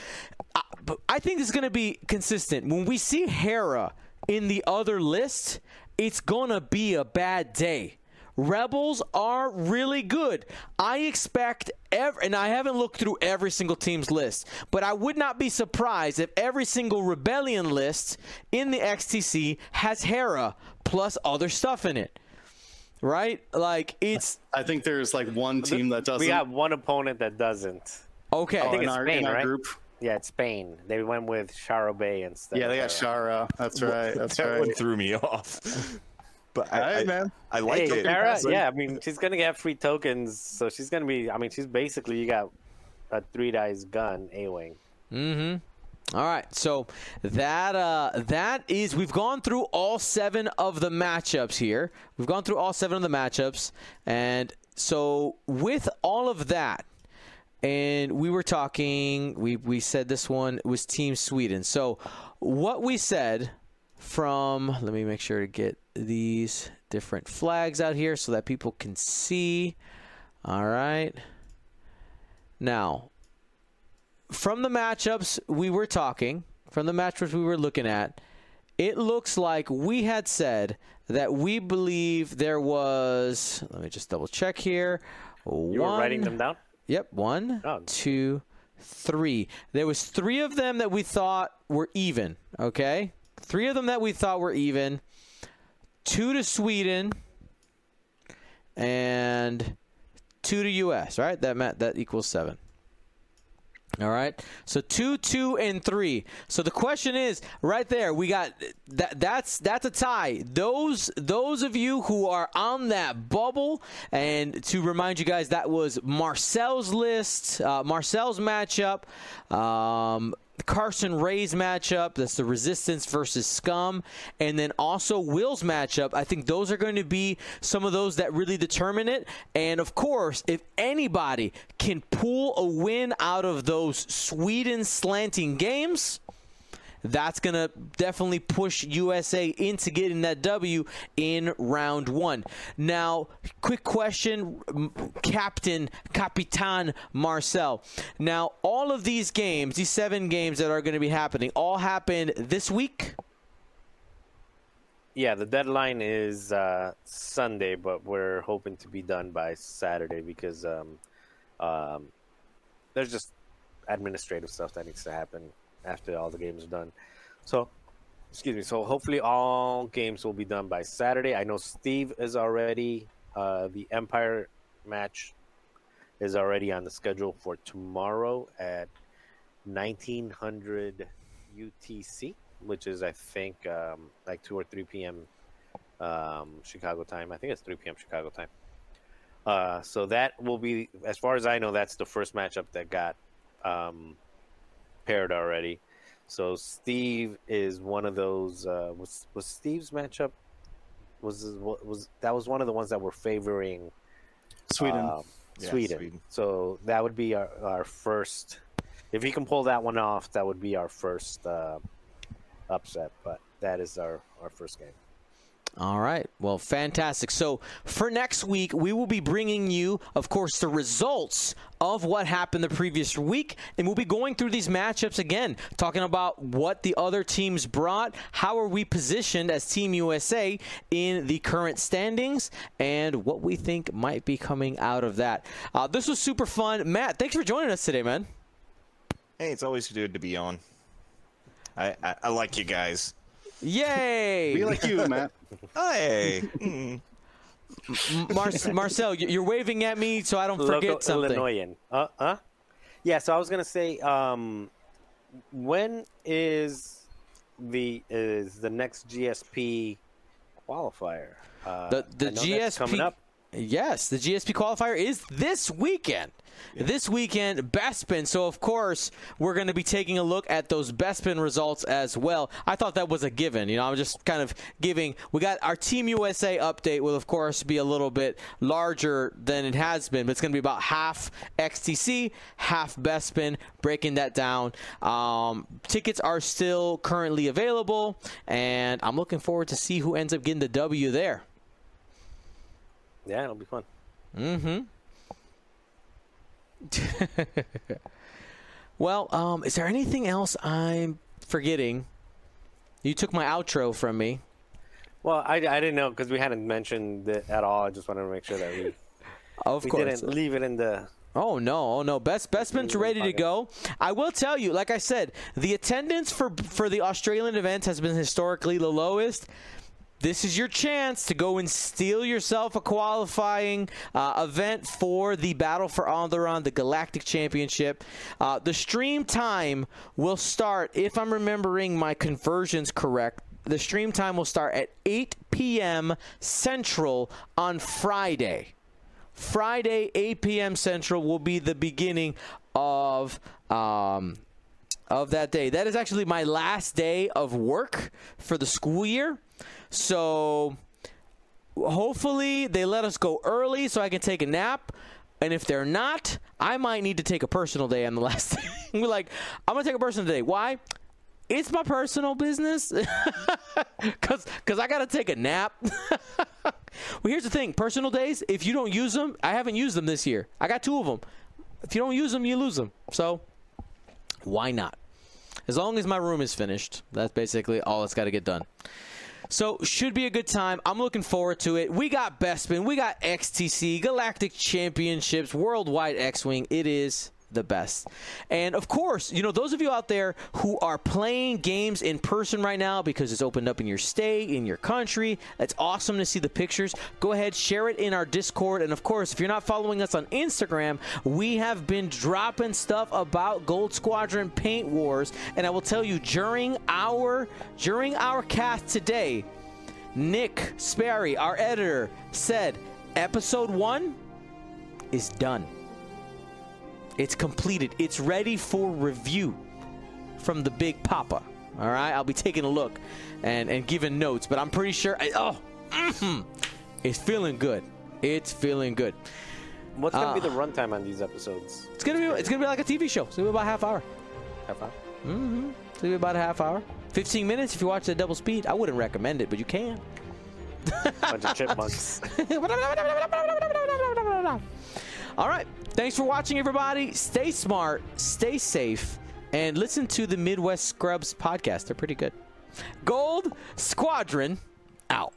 S1: I, I think it's going to be consistent. When we see Hera in the other list, it's going to be a bad day. Rebels are really good. I expect every, and I haven't looked through every single team's list, but I would not be surprised if every single rebellion list in the XTC has Hera plus other stuff in it. Right? Like it's
S3: I think there's like one team that doesn't.
S2: We got one opponent that doesn't.
S1: okay.
S2: I think oh,
S3: in
S2: it's
S3: our,
S2: Spain,
S3: in our
S2: right?
S3: group.
S2: Yeah, it's Spain. They went with Shara Bey instead.
S3: Yeah, they got
S2: of Hera.
S3: Shara. That's right. That's [LAUGHS]
S4: that
S3: right.
S4: one threw me off. [LAUGHS] But I,
S3: Hey,
S4: I,
S3: man.
S4: I like
S2: Hey,
S4: it.
S2: Hera,
S3: Impressive.
S2: yeah, I mean, she's gonna get free tokens, so she's gonna be. I mean, she's basically you got a three dice gun, A wing. Mm-hmm.
S1: All right, so that uh, that is we've gone through all seven of the matchups here. We've gone through all seven of the matchups, and so with all of that, and we were talking. We we said this one was Team Sweden. So what we said from let me make sure to get these different flags out here so that people can see. All right. Now, from the matchups we were talking, from the matchups we were looking at, it looks like we had said that we believe there was. Let me just double check here.
S2: You were writing them down.
S1: Yep, one,
S2: Oh.
S1: two, three. There was three of them that we thought were even. Okay, three of them that we thought were even. Two to Sweden, and two to U.S. Right, that met, that equals seven. All right. So two, two, and three. So the question is, right there, we got that. That's that's a tie. Those those of you who are on that bubble, and to remind you guys, that was Marcel's list, uh, Marcel's matchup. Um, Carson Ray's matchup. That's the Resistance versus Scum. And then also Will's matchup. I think those are going to be some of those that really determine it. And of course, if anybody can pull a win out of those Sweden slanting games, that's going to definitely push USA into getting that W in round one. Now, quick question, Captain, Capitan Marcel. Now, all of these games, these seven games that are going to be happening, all happen this week?
S2: Yeah, the deadline is uh, Sunday, but we're hoping to be done by Saturday because um, um, there's just administrative stuff that needs to happen after all the games are done. So, excuse me. So hopefully all games will be done by Saturday. I know Steve is already uh, the Empire match is already on the schedule for tomorrow at 1900 UTC, which is I think um, like 2 or 3 p.m. Um, Chicago time. I think it's 3 p.m. Chicago time. Uh, so that will be, as far as I know, that's the first matchup that got um, paired already. So Steve is one of those. Uh, was was Steve's matchup? Was was that was one of the ones that were favoring
S3: Sweden.
S2: um,
S4: Yeah,
S2: Sweden.
S4: Sweden.
S2: So that would be our, our first. If he can pull that one off, that would be our first uh, upset. But that is our, our first game.
S1: All right. Well, fantastic. So for next week, we will be bringing you, of course, the results of what happened the previous week, and we'll be going through these matchups again, talking about what the other teams brought, how are we positioned as Team USA in the current standings, and what we think might be coming out of that. Uh, this was super fun, Matt. Thanks for joining us today, man.
S4: Hey, it's always good to be on. I, I, I like you guys.
S1: Yay!
S3: Be like you, Matt. [LAUGHS]
S4: Hey. Mm.
S1: Mar- Marcel, you- you're waving at me so I don't forget
S2: Local
S1: something.
S2: Illinoisan. Uh, huh? Yeah. So I was gonna say, um, when is the is the next GSP qualifier? Uh,
S1: The- the
S2: I know that's coming up.
S1: Yes, the GSP qualifier is this weekend. This weekend, Bespin. So, of course, we're going to be taking a look at those Bespin results as well. I thought that was a given. You know, I'm just kind of giving. We got our Team USA update, will, of course, be a little bit larger than it has been, but it's going to be about half XTC, half Bespin, breaking that down. Um, tickets are still currently available, and I'm looking forward to see who ends up getting the W there.
S2: Yeah, it'll be fun.
S1: Mm-hmm. [LAUGHS] well, um, is there anything else I'm forgetting? You took my outro from me.
S2: Well, I, I didn't know because we hadn't mentioned it at all. I just wanted to make sure that we, [LAUGHS]
S1: Of
S2: we
S1: course.
S2: didn't leave it in the.
S1: Oh no, oh no. Best Bespin's ready to go. I will tell you, like I said, the attendance for for the Australian events has been historically the lowest. This is your chance to go and steal yourself a qualifying uh, event for the Battle for Alderaan, the Galactic Championship. Uh, the stream time will start, if I'm remembering my conversions correct, the stream time will start at 8 p.m. Central on Friday. Friday, 8 p.m. Central will be the beginning of um, of that day. That is actually my last day of work for the school year. So hopefully they let us go early so I can take a nap. And if they're not, I might need to take a personal day on the [LAUGHS] last day. [LAUGHS] We're like, I'm gonna take a personal day. Why? It's my personal business. [LAUGHS] Cause, Cause I gotta take a nap. well, here's the thing: personal days. If you don't use them, I haven't used them this year. I got two of them. If you don't use them, you lose them. So why not? As long as my room is finished, that's basically all that's got to get done. So should be a good time. I'm looking forward to it. We got Bespin, we got XTC, Galactic Championships, Worldwide X-Wing. It is the best. And of course, you know, those of you out there who are playing games in person right now because it's opened up in your state, in your country, it's awesome to see the pictures. Go ahead, share it in our Discord. And of course, if you're not following us on Instagram, we have been dropping stuff about Gold Squadron Paint Wars. And I will tell you during our during our cast today, Nick Sperry, our editor, said episode 1 is done. It's completed. It's ready for review from the Big Papa. All right, I'll be taking a look and and giving notes, but I'm pretty sure. I, oh, mhm. it's feeling good. It's feeling good.
S2: What's gonna be
S1: Uh,
S2: the runtime on these episodes?
S1: It's gonna be it's gonna be like a TV show. It's gonna be about a half hour.
S2: Half hour.
S1: Mm-hmm. It's gonna be about a half hour. 15 minutes if you watch it at double speed. I wouldn't recommend it, but you can.
S2: Bunch of chipmunks. [LAUGHS] [LAUGHS]
S1: All right. Thanks for watching, everybody. Stay smart, stay safe, and listen to the Midwest Scrubs podcast. They're pretty good. Gold Squadron out.